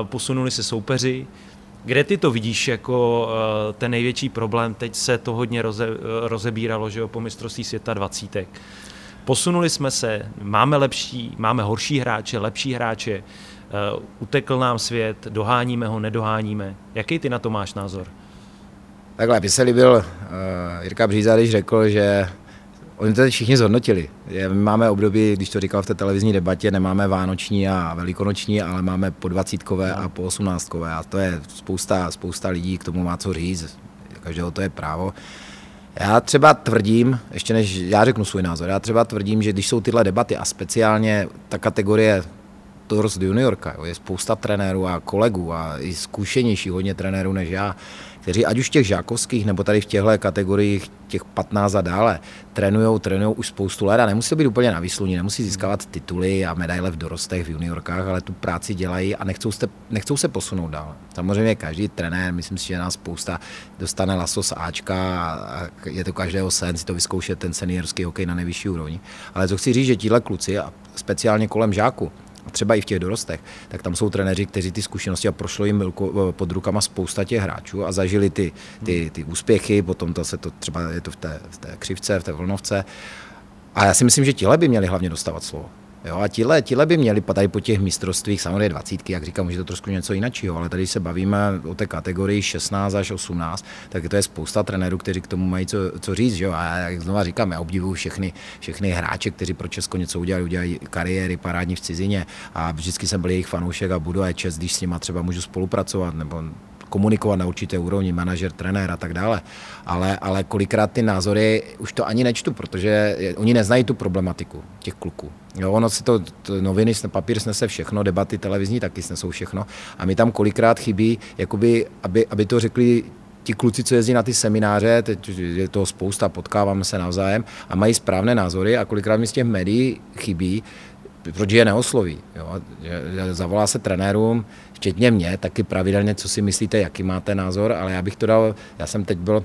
uh, posunuli se soupeři, kde ty to vidíš jako uh, ten největší problém? Teď se to hodně roze, uh, rozebíralo, že jo, po mistrovství světa dvacítek. Posunuli jsme se, máme lepší, máme horší hráče, lepší hráče, uh, utekl nám svět, doháníme ho, nedoháníme. Jaký ty na to máš názor? Takhle, by se líbil uh, Jirka Bříza, když řekl, že Oni to všichni zhodnotili. My máme období, když to říkal v té televizní debatě, nemáme vánoční a velikonoční, ale máme po dvacítkové a po osmnáctkové. A to je spousta, spousta lidí, k tomu má co říct. Každého to je právo. Já třeba tvrdím, ještě než já řeknu svůj názor, já třeba tvrdím, že když jsou tyhle debaty a speciálně ta kategorie Tours juniorka, jo, je spousta trenérů a kolegů a i zkušenější hodně trenérů než já, kteří ať už těch žákovských nebo tady v těchto kategoriích těch 15 a dále trénují, trénují už spoustu let a nemusí být úplně na výsluní, nemusí získávat tituly a medaile v dorostech, v juniorkách, ale tu práci dělají a nechcou, se, nechcou se posunout dál. Samozřejmě každý trenér, myslím si, že nás spousta dostane laso z Ačka a je to každého sen si to vyzkoušet ten seniorský hokej na nejvyšší úrovni. Ale co chci říct, že tíhle kluci a speciálně kolem žáku, třeba i v těch dorostech, tak tam jsou trenéři, kteří ty zkušenosti a prošlo jim eh, pod rukama spousta těch hráčů a zažili ty, ty, ty úspěchy, potom to se to třeba je to v té, v té křivce, v té vlnovce. A já si myslím, že tihle by měli hlavně dostávat slovo. Jo, a tihle, tihle by měli tady po těch mistrovstvích, samozřejmě dvacítky, jak říkám, může to trošku něco jiného, ale tady se bavíme o té kategorii 16 až 18, tak to je spousta trenérů, kteří k tomu mají co, co říct. Jo? A jak znova říkám, já obdivuju všechny, všechny hráče, kteří pro Česko něco udělali, udělají kariéry parádní v cizině a vždycky jsem byl jejich fanoušek a budu a je čest, když s nima třeba můžu spolupracovat nebo komunikovat na určité úrovni, manažer, trenér a tak dále. Ale, ale kolikrát ty názory už to ani nečtu, protože oni neznají tu problematiku těch kluků. Jo, ono si to, to noviny, papír snese všechno, debaty televizní taky snesou všechno a mi tam kolikrát chybí, jakoby, aby, aby to řekli ti kluci, co jezdí na ty semináře, teď je toho spousta, potkáváme se navzájem a mají správné názory a kolikrát mi z těch médií chybí, proč je neosloví. Jo? Zavolá se trenérům, včetně mě, taky pravidelně, co si myslíte, jaký máte názor, ale já bych to dal, já jsem teď byl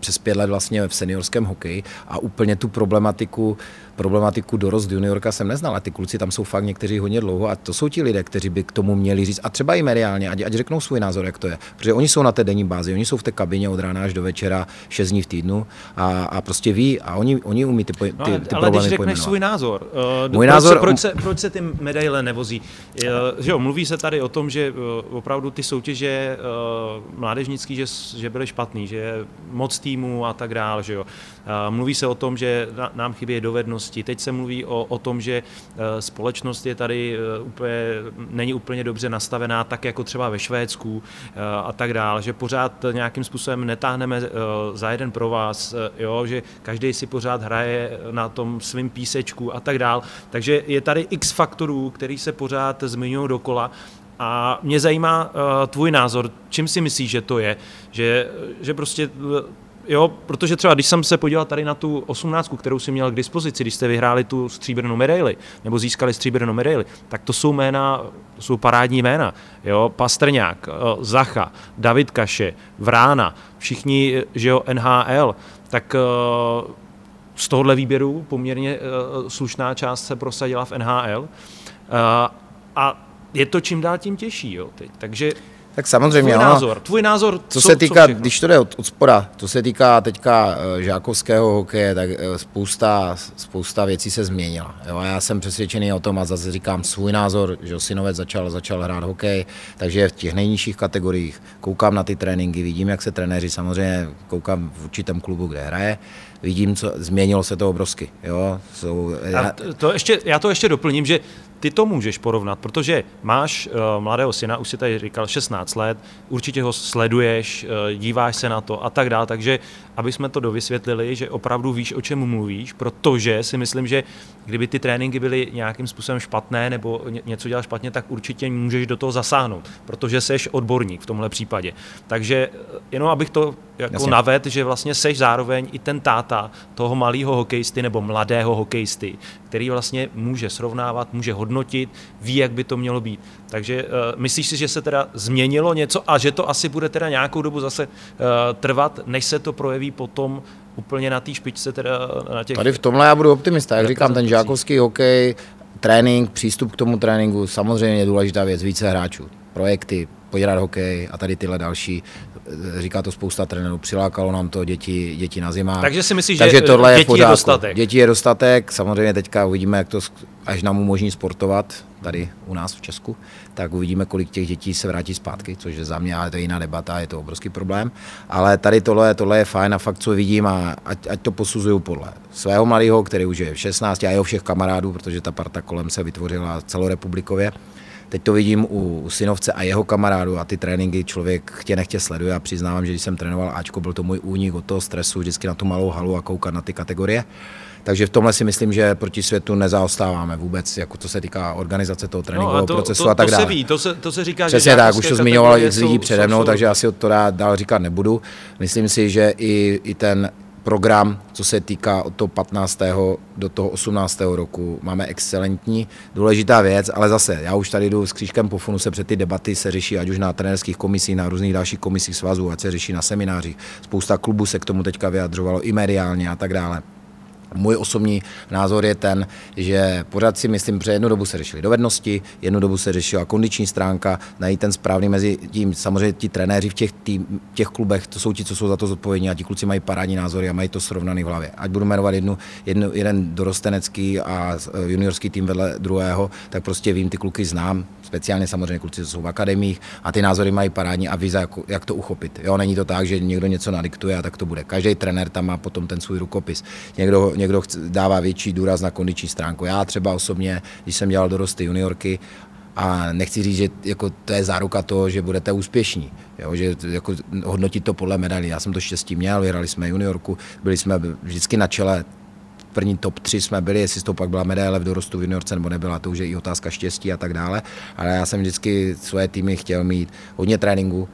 přes pět let vlastně v seniorském hokeji a úplně tu problematiku problematiku dorost juniorka jsem neznal a ty kluci tam jsou fakt někteří hodně dlouho a to jsou ti lidé, kteří by k tomu měli říct a třeba i mediálně, ať, ať řeknou svůj názor, jak to je. Protože oni jsou na té denní bázi, oni jsou v té kabině od rána až do večera, 6 dní v týdnu a, a prostě ví a oni, oni umí ty, ty, no, ty ale problémy když řekneš pojmenovat. svůj názor, uh, Můj proč, názor, se, proč, se, proč se ty medaile nevozí? Uh, že jo, mluví se tady o tom, že uh, opravdu ty soutěže uh, mládežnický, že, že byly špatný, že moc týmů a tak dále. Že jo. Mluví se o tom, že nám chybí dovednosti. Teď se mluví o, o tom, že společnost je tady úplně, není úplně dobře nastavená, tak jako třeba ve Švédsku a tak dále, že pořád nějakým způsobem netáhneme za jeden pro vás, jo, že každý si pořád hraje na tom svým písečku a tak dále. Takže je tady x faktorů, který se pořád zmiňují dokola a mě zajímá uh, tvůj názor, čím si myslíš, že to je, že, že prostě jo, protože třeba když jsem se podíval tady na tu osmnáctku, kterou si měl k dispozici, když jste vyhráli tu stříbrnou medaili, nebo získali stříbrnou medaili, tak to jsou jména, to jsou parádní jména, jo, Pastrňák, eh, Zacha, David Kaše, Vrána, všichni, že jo, NHL, tak uh, z tohohle výběru poměrně slušná část se prosadila v NHL a je to čím dál tím těžší, jo, teď. Takže tak samozřejmě, tvůj názor, tvůj názor, co, co se týká, co když to jde od, od spora, co se týká teďka uh, žákovského hokeje, tak uh, spousta, spousta věcí se změnila. Jo, já jsem přesvědčený o tom a zase říkám svůj názor, že synovec začal, začal hrát hokej, takže v těch nejnižších kategoriích koukám na ty tréninky, vidím, jak se trenéři, samozřejmě koukám v určitém klubu, kde hraje, vidím, co změnilo se to obrovsky. Jo? Jsou, já... To ještě, já to ještě doplním, že ty to můžeš porovnat, protože máš uh, mladého syna, už si tady říkal, 16 let, určitě ho sleduješ, uh, díváš se na to a tak dále, takže aby jsme to dovysvětlili, že opravdu víš, o čem mluvíš, protože si myslím, že kdyby ty tréninky byly nějakým způsobem špatné nebo něco dělal špatně, tak určitě můžeš do toho zasáhnout, protože seš odborník v tomhle případě. Takže eh, jenom abych to jako naved, že vlastně seš zároveň i ten táta toho malého hokejisty nebo mladého hokejisty, který vlastně může srovnávat, může hodnotit, ví, jak by to mělo být. Takže uh, myslíš si, že se teda změnilo něco a že to asi bude teda nějakou dobu zase uh, trvat, než se to projeví potom úplně na té špičce teda na těch... Tady v tomhle já budu optimista, jak říkám, ten žákovský hokej, trénink, přístup k tomu tréninku, samozřejmě je důležitá věc, více hráčů, projekty, podělat hokej a tady tyhle další říká to spousta trenérů, přilákalo nám to děti, děti na zima. Takže si myslíš, Takže že tohle dětí je, je dostatek? Dětí je dostatek, samozřejmě teďka uvidíme, jak to, až nám umožní sportovat tady u nás v Česku, tak uvidíme, kolik těch dětí se vrátí zpátky, což je za mě, ale to je jiná debata, je to obrovský problém. Ale tady tohle, tohle je fajn a fakt, co vidím a ať, ať to posuzuju podle svého mladého, který už je v 16 a jeho všech kamarádů, protože ta parta kolem se vytvořila celorepublikově Teď to vidím u, synovce a jeho kamarádu a ty tréninky člověk chtě nechtě sleduje a přiznávám, že když jsem trénoval Ačko, byl to můj únik od toho stresu vždycky na tu malou halu a koukat na ty kategorie. Takže v tomhle si myslím, že proti světu nezaostáváme vůbec, jako to se týká organizace toho tréninkového no a to, procesu to, a tak dále. To se ví, to se, to se říká, Přesně že tak, už to zmiňoval lidí přede mnou, takže asi to dál, dál říkat nebudu. Myslím si, že i, i ten program, co se týká od toho 15. do toho 18. roku. Máme excelentní, důležitá věc, ale zase, já už tady jdu s křížkem po funu, se před ty debaty se řeší, ať už na trenérských komisích, na různých dalších komisích svazů, ať se řeší na seminářích. Spousta klubů se k tomu teďka vyjadřovalo i mediálně a tak dále. Můj osobní názor je ten, že pořád si myslím, že jednu dobu se řešily dovednosti, jednu dobu se řešila kondiční stránka, najít ten správný mezi tím. Samozřejmě ti trenéři v těch, tým, těch klubech, to jsou ti, co jsou za to zodpovědní a ti kluci mají parádní názory a mají to srovnaný v hlavě. Ať budu jmenovat jednu, jednu, jeden dorostenecký a juniorský tým vedle druhého, tak prostě vím, ty kluky znám, speciálně samozřejmě kluci, co jsou v akademiích a ty názory mají parádní a vize, jak, jak to uchopit. Jo, není to tak, že někdo něco nadiktuje a tak to bude. Každý trenér tam má potom ten svůj rukopis. Někdo, někdo dává větší důraz na kondiční stránku. Já třeba osobně, když jsem dělal dorosty juniorky, a nechci říct, že jako to je záruka toho, že budete úspěšní, jo, že jako hodnotit to podle medailí. Já jsem to štěstí měl, vyhrali jsme juniorku, byli jsme vždycky na čele první top 3 jsme byli, jestli to pak byla medaile v dorostu v juniorce nebo nebyla, to už je i otázka štěstí a tak dále. Ale já jsem vždycky svoje týmy chtěl mít hodně tréninku,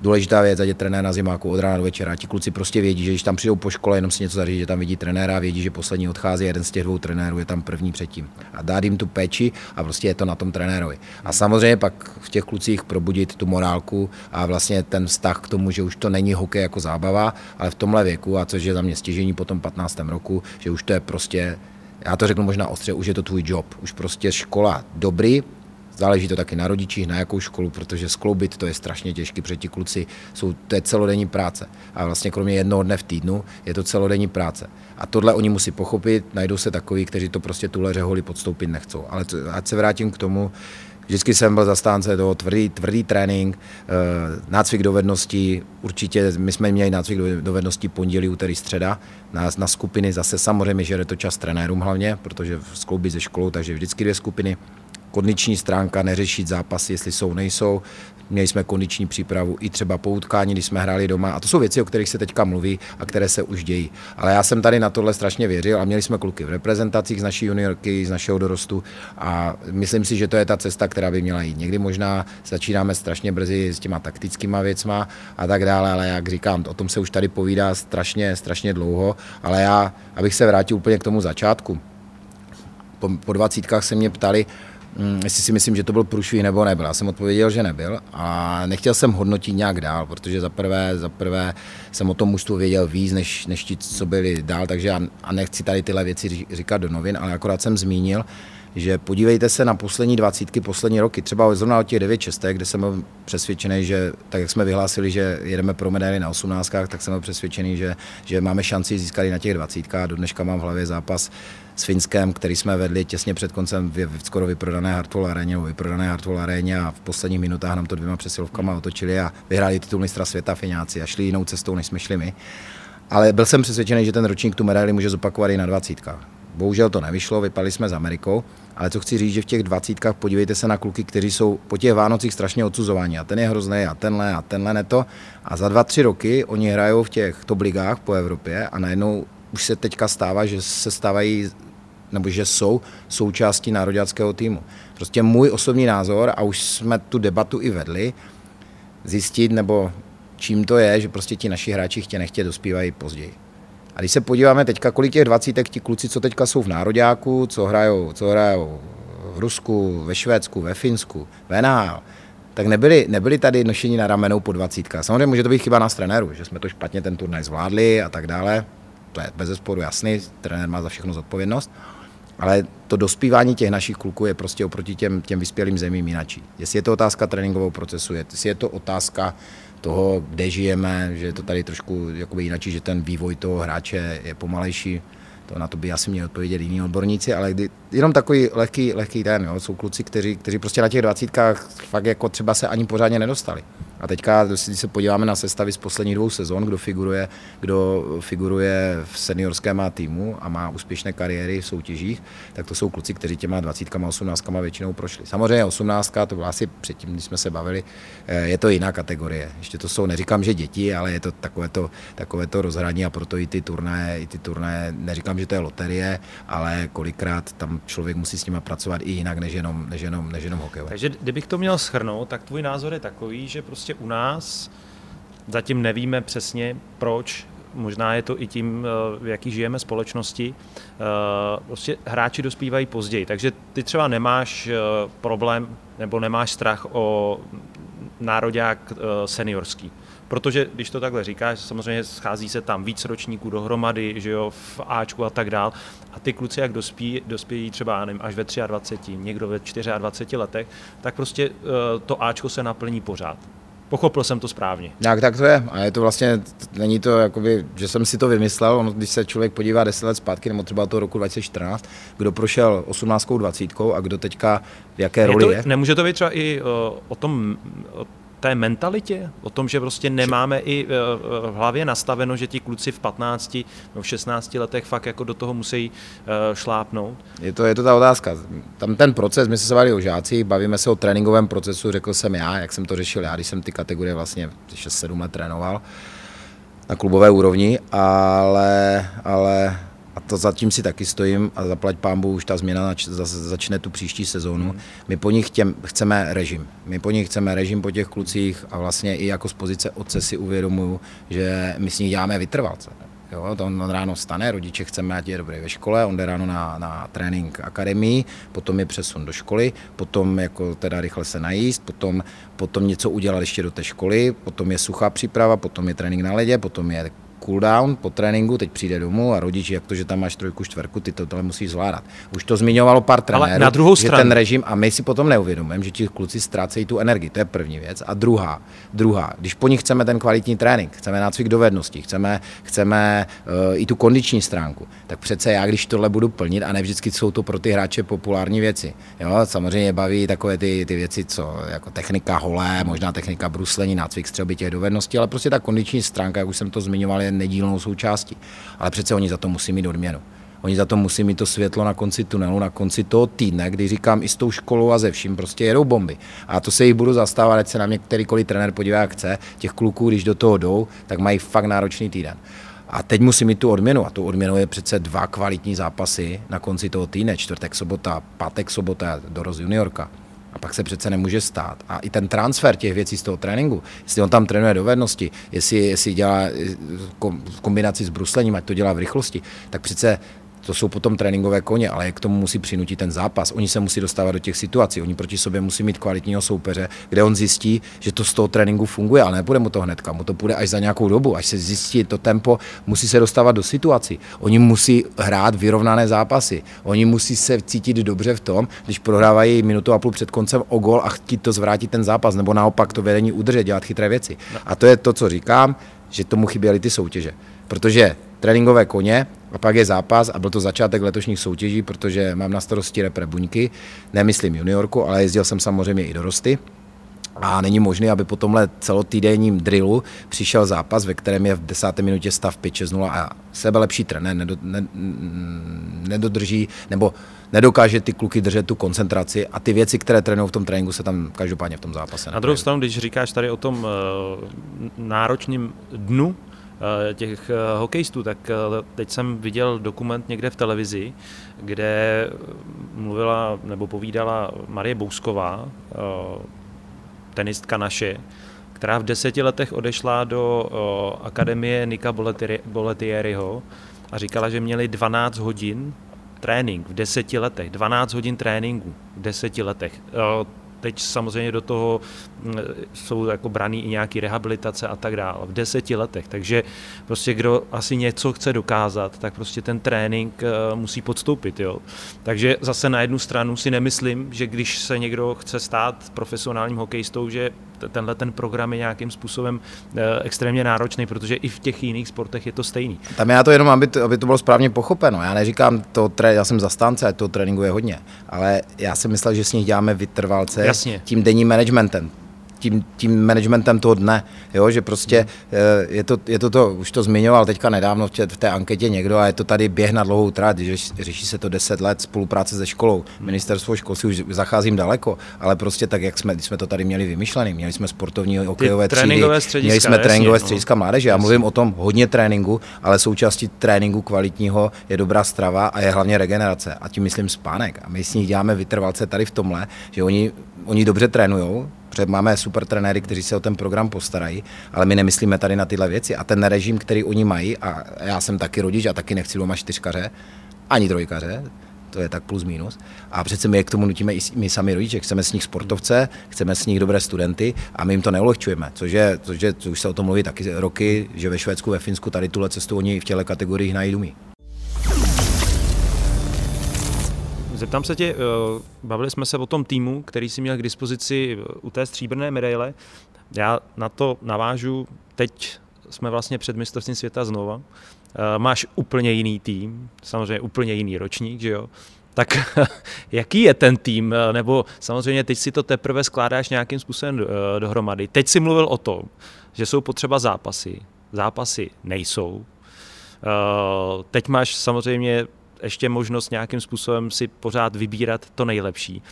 důležitá věc, ať je trenér na zimáku od rána do večera. Ti kluci prostě vědí, že když tam přijdou po škole, jenom si něco zařídí, že tam vidí trenéra, vědí, že poslední odchází, jeden z těch dvou trenérů je tam první předtím. A dát jim tu péči a prostě je to na tom trenérovi. A samozřejmě pak v těch klucích probudit tu morálku a vlastně ten vztah k tomu, že už to není hokej jako zábava, ale v tomhle věku, a což je za mě stěžení po tom 15. roku, že už to je prostě já to řeknu možná ostře, už je to tvůj job. Už prostě škola dobrý, Záleží to taky na rodičích, na jakou školu, protože skloubit to je strašně těžké, protože ti kluci jsou, to je celodenní práce. A vlastně kromě jednoho dne v týdnu je to celodenní práce. A tohle oni musí pochopit, najdou se takový, kteří to prostě tuhle řeholi podstoupit nechcou. Ale ať se vrátím k tomu, vždycky jsem byl zastánce toho tvrdý, tvrdý trénink, uh, nácvik dovedností, určitě my jsme měli nácvik dovedností pondělí, úterý, středa, na, na skupiny zase samozřejmě, že je to čas trenérům hlavně, protože skloubí ze školou, takže vždycky dvě skupiny, kondiční stránka, neřešit zápasy, jestli jsou, nejsou. Měli jsme kondiční přípravu i třeba po utkání, když jsme hráli doma. A to jsou věci, o kterých se teďka mluví a které se už dějí. Ale já jsem tady na tohle strašně věřil a měli jsme kluky v reprezentacích z naší juniorky, z našeho dorostu a myslím si, že to je ta cesta, která by měla jít. Někdy možná začínáme strašně brzy s těma taktickýma věcma a tak dále, ale jak říkám, o tom se už tady povídá strašně, strašně dlouho, ale já, abych se vrátil úplně k tomu začátku, po, po dvacítkách se mě ptali, jestli si myslím, že to byl průšvih nebo nebyl. Já jsem odpověděl, že nebyl a nechtěl jsem hodnotit nějak dál, protože za prvé, za prvé jsem o tom mužstvu věděl víc, než, než ti, co byli dál, takže já, a nechci tady tyhle věci říkat do novin, ale akorát jsem zmínil, že podívejte se na poslední dvacítky, poslední roky, třeba zrovna od těch 9 šestek, kde jsem byl přesvědčený, že tak jak jsme vyhlásili, že jedeme pro medaily na 18, tak jsem byl přesvědčený, že, že máme šanci získat i na těch dvacítkách. Do dneška mám v hlavě zápas s Finskem, který jsme vedli těsně před koncem v, v skoro vyprodané Hartwall aréně, vyprodané Hartwall aréně a v posledních minutách nám to dvěma přesilovkama otočili a vyhráli titul mistra světa Fináci a šli jinou cestou, než jsme šli my. Ale byl jsem přesvědčený, že ten ročník tu medaili může zopakovat i na dvacítkách. Bohužel to nevyšlo, vypadli jsme s Amerikou, ale co chci říct, že v těch dvacítkách podívejte se na kluky, kteří jsou po těch Vánocích strašně odsuzovaní. A ten je hrozný, a tenhle, a tenhle neto. A za dva, tři roky oni hrajou v těch top ligách po Evropě a najednou už se teďka stává, že se stávají nebo že jsou součástí nároďáckého týmu. Prostě můj osobní názor, a už jsme tu debatu i vedli, zjistit, nebo čím to je, že prostě ti naši hráči chtě nechtě dospívají později. A když se podíváme teďka, kolik těch dvacítek ti kluci, co teďka jsou v Nároďáku, co hrajou, co hrajou v Rusku, ve Švédsku, ve Finsku, v NHL, tak nebyli, nebyli tady nošení na ramenou po dvacítka. Samozřejmě může to být chyba nás trenéru, že jsme to špatně ten turnaj zvládli a tak dále. To je bez zesporu jasný, trenér má za všechno zodpovědnost. Ale to dospívání těch našich kluků je prostě oproti těm, těm vyspělým zemím jinačí. Jestli je to otázka tréninkového procesu, jestli je to otázka toho, kde žijeme, že je to tady trošku jakoby jinačí, že ten vývoj toho hráče je pomalejší, to na to by asi měli odpovědět jiní odborníci, ale kdy, jenom takový lehký, lehký ten, jo, jsou kluci, kteří, kteří prostě na těch dvacítkách fakt jako třeba se ani pořádně nedostali. A teďka, když se podíváme na sestavy z posledních dvou sezon, kdo figuruje, kdo figuruje v seniorském týmu a má úspěšné kariéry v soutěžích, tak to jsou kluci, kteří těma 20 a 18 většinou prošli. Samozřejmě 18, to byla asi předtím, když jsme se bavili, eh, je to jiná kategorie. Ještě to jsou, neříkám, že děti, ale je to takové to, takové to rozhraní a proto i ty turné, i ty turné, neříkám, že to je loterie, ale kolikrát tam člověk musí s nimi pracovat i jinak, než jenom, než jenom, než jenom hokej. Takže kdybych to měl schrnout, tak tvůj názor je takový, že prostě prostě u nás. Zatím nevíme přesně proč, možná je to i tím, eh, v jaký žijeme společnosti. Eh, prostě hráči dospívají později, takže ty třeba nemáš eh, problém nebo nemáš strach o nároďák seniorský. Protože když to takhle říkáš, samozřejmě schází se tam víc ročníků dohromady, že jo, v Ačku a tak dál. A ty kluci, jak dospí, dospějí třeba nevím, až ve 23, někdo ve 24 letech, tak prostě to Ačko se naplní pořád. Pochopil jsem to správně. Jak tak to je. A je to vlastně, není to jakoby, že jsem si to vymyslel, ono, když se člověk podívá 10 let zpátky, nebo třeba toho roku 2014, kdo prošel 18, 20 a kdo teďka v jaké je roli to, je. Nemůže to být třeba i o, o tom, o té mentalitě, o tom, že prostě nemáme i e, e, v hlavě nastaveno, že ti kluci v 15 nebo v 16 letech fakt jako do toho musí e, šlápnout? Je to, je to ta otázka. Tam ten proces, my se bavili o žácích, bavíme se o tréninkovém procesu, řekl jsem já, jak jsem to řešil já, když jsem ty kategorie vlastně 6-7 let trénoval na klubové úrovni, ale, ale to zatím si taky stojím a zaplať pámbu, už ta změna zač, začne tu příští sezónu. Hmm. My po nich těm, chceme režim. My po nich chceme režim po těch klucích a vlastně i jako z pozice otce si uvědomuju, že my s nich děláme vytrvalce. Jo, to on, on ráno stane, rodiče chceme, ať je dobrý ve škole, on jde ráno na, na trénink akademii, potom je přesun do školy, potom jako teda rychle se najíst, potom, potom něco udělat ještě do té školy, potom je suchá příprava, potom je trénink na ledě, potom je cooldown po tréninku, teď přijde domů a rodič, jak to, že tam máš trojku, čtverku, ty to tohle musí zvládat. Už to zmiňovalo pár trenérů, Ale na druhou že stranu. ten režim, a my si potom neuvědomujeme, že ti kluci ztrácejí tu energii, to je první věc. A druhá, druhá, když po nich chceme ten kvalitní trénink, chceme nácvik dovedností, chceme, chceme uh, i tu kondiční stránku, tak přece já, když tohle budu plnit, a ne vždycky jsou to pro ty hráče populární věci. Jo, samozřejmě baví takové ty, ty věci, co jako technika holé, možná technika bruslení, nácvik střelby těch dovedností, ale prostě ta kondiční stránka, jak už jsem to zmiňoval, je nedílnou součástí. Ale přece oni za to musí mít odměnu. Oni za to musí mít to světlo na konci tunelu, na konci toho týdne, kdy říkám i s tou školou a ze vším, prostě jedou bomby. A to se jich budu zastávat, ať se na mě kterýkoliv trenér podívá, jak chce. Těch kluků, když do toho jdou, tak mají fakt náročný týden. A teď musí mít tu odměnu. A tu odměnu je přece dva kvalitní zápasy na konci toho týdne. Čtvrtek, sobota, pátek, sobota, dorost juniorka. Pak se přece nemůže stát. A i ten transfer těch věcí z toho tréninku, jestli on tam trénuje dovednosti, jestli, jestli dělá v kombinaci s bruslením, ať to dělá v rychlosti, tak přece to jsou potom tréninkové koně, ale jak k tomu musí přinutit ten zápas. Oni se musí dostávat do těch situací, oni proti sobě musí mít kvalitního soupeře, kde on zjistí, že to z toho tréninku funguje, ale nepůjde mu to hnedka, mu to půjde až za nějakou dobu, až se zjistí to tempo, musí se dostávat do situací. Oni musí hrát vyrovnané zápasy, oni musí se cítit dobře v tom, když prohrávají minutu a půl před koncem o gol a chtít to zvrátit ten zápas, nebo naopak to vedení udržet, dělat chytré věci. A to je to, co říkám, že tomu chyběly ty soutěže. Protože tréninkové koně a pak je zápas a byl to začátek letošních soutěží, protože mám na starosti repre buňky, nemyslím juniorku, ale jezdil jsem samozřejmě i dorosty. A není možné, aby po tomhle celotýdenním drillu přišel zápas, ve kterém je v desáté minutě stav 5-6-0 a sebe lepší trenér nedodrží nebo nedokáže ty kluky držet tu koncentraci a ty věci, které trénují v tom tréninku, se tam každopádně v tom zápase. Na druhou stranu, když říkáš tady o tom uh, náročném dnu Eh, těch eh, hokejistů, tak eh, teď jsem viděl dokument někde v televizi, kde mluvila nebo povídala Marie Bousková, tenistka naše, která v deseti letech odešla do akademie Nika Boletieriho a říkala, že měli 12 hodin trénink v deseti letech, 12 hodin tréninku v deseti letech. Teď samozřejmě do toho mm, jsou jako braný i nějaký rehabilitace a tak dále v deseti letech. Takže prostě kdo asi něco chce dokázat, tak prostě ten trénink eh, musí podstoupit. Jo. Takže zase na jednu stranu si nemyslím, že když se někdo chce stát profesionálním hokejistou, že tenhle ten program je nějakým způsobem eh, extrémně náročný, protože i v těch jiných sportech je to stejný. Tam já to jenom, aby to, aby to bylo správně pochopeno. Já neříkám to, já jsem zastánce, a to tréninku je hodně, ale já jsem myslel, že s nich děláme vytrvalce Jasně. tím denním managementem tím, tím managementem toho dne, jo, že prostě hmm. je to, je to to, už to zmiňoval teďka nedávno v, tě, v té anketě někdo a je to tady běh na dlouhou trať, že řeší se to 10 let spolupráce se školou, hmm. ministerstvo školství už zacházím daleko, ale prostě tak, jak jsme, když jsme to tady měli vymyšlený, měli jsme sportovní hokejové třídy, měli jsme tréninkové no. střediska mládeže, já mluvím o tom hodně tréninku, ale součástí tréninku kvalitního je dobrá strava a je hlavně regenerace a tím myslím spánek a my s nich děláme vytrvalce tady v tomhle, že oni, oni dobře trénují, protože máme super trenéry, kteří se o ten program postarají, ale my nemyslíme tady na tyhle věci. A ten režim, který oni mají, a já jsem taky rodič a taky nechci doma čtyřkaře, ani trojkaře, to je tak plus minus. A přece my je k tomu nutíme i my sami rodiče. Chceme s nich sportovce, chceme s nich dobré studenty a my jim to neulehčujeme. Což je, což je, už se o tom mluví taky roky, že ve Švédsku, ve Finsku tady tuhle cestu oni v těchto kategoriích najdou. Zeptám se tě, eh, bavili jsme se o tom týmu, který si měl k dispozici eh, u té stříbrné medaile. Já na to navážu, teď jsme vlastně před mistrovstvím světa znova. Eh, máš úplně jiný tým, samozřejmě úplně jiný ročník, že jo? Tak jaký je ten tým? Nebo samozřejmě teď si to teprve skládáš nějakým způsobem dohromady. Teď si mluvil o tom, že jsou potřeba zápasy. Zápasy nejsou. Teď máš samozřejmě ještě možnost nějakým způsobem si pořád vybírat to nejlepší.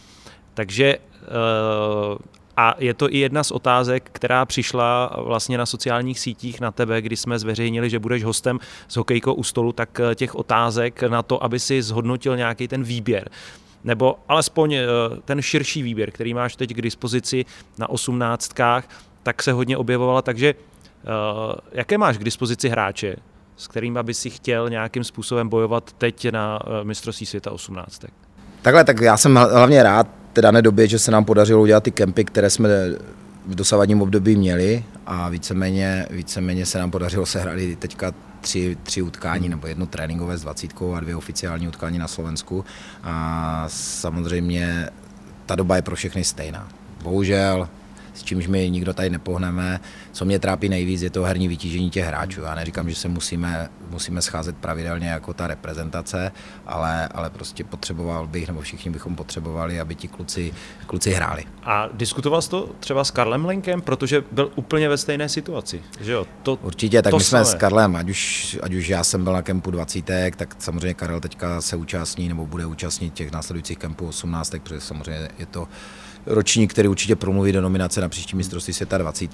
Takže eh, a je to i jedna z otázek, která přišla vlastně na sociálních sítích na tebe, kdy jsme zveřejnili, že budeš hostem s hokejkou u stolu, tak eh, těch otázek na to, aby si zhodnotil nějaký ten výběr nebo alespoň eh, ten širší výběr, který máš teď k dispozici na osmnáctkách, tak se hodně objevovala. Takže jaké máš k dispozici hráče? S kterým by si chtěl nějakým způsobem bojovat teď na eh, mistrovství světa 18. Takhle, tak já jsem hlavně rád, té dané době, že se nám podařilo udělat ty kempy, které jsme v dosavadním období měli a víceméně, víceméně se nám podařilo sehrát teďka tři, tři utkání, nebo jedno tréninkové s dvacítkou a dvě oficiální utkání na Slovensku. A samozřejmě ta doba je pro všechny stejná. Bohužel s čímž my nikdo tady nepohneme. Co mě trápí nejvíc, je to herní vytížení těch hráčů. Já neříkám, že se musíme, musíme scházet pravidelně jako ta reprezentace, ale, ale prostě potřeboval bych, nebo všichni bychom potřebovali, aby ti kluci, kluci hráli. A diskutoval jsi to třeba s Karlem Lenkem, protože byl úplně ve stejné situaci, že jo? To, Určitě, tak to my jsme s Karlem, ať už, ať už já jsem byl na kempu 20, tak samozřejmě Karel teďka se účastní nebo bude účastnit těch následujících kempů 18, protože samozřejmě je to ročník, který určitě promluví do nominace na příští mistrovství světa 20,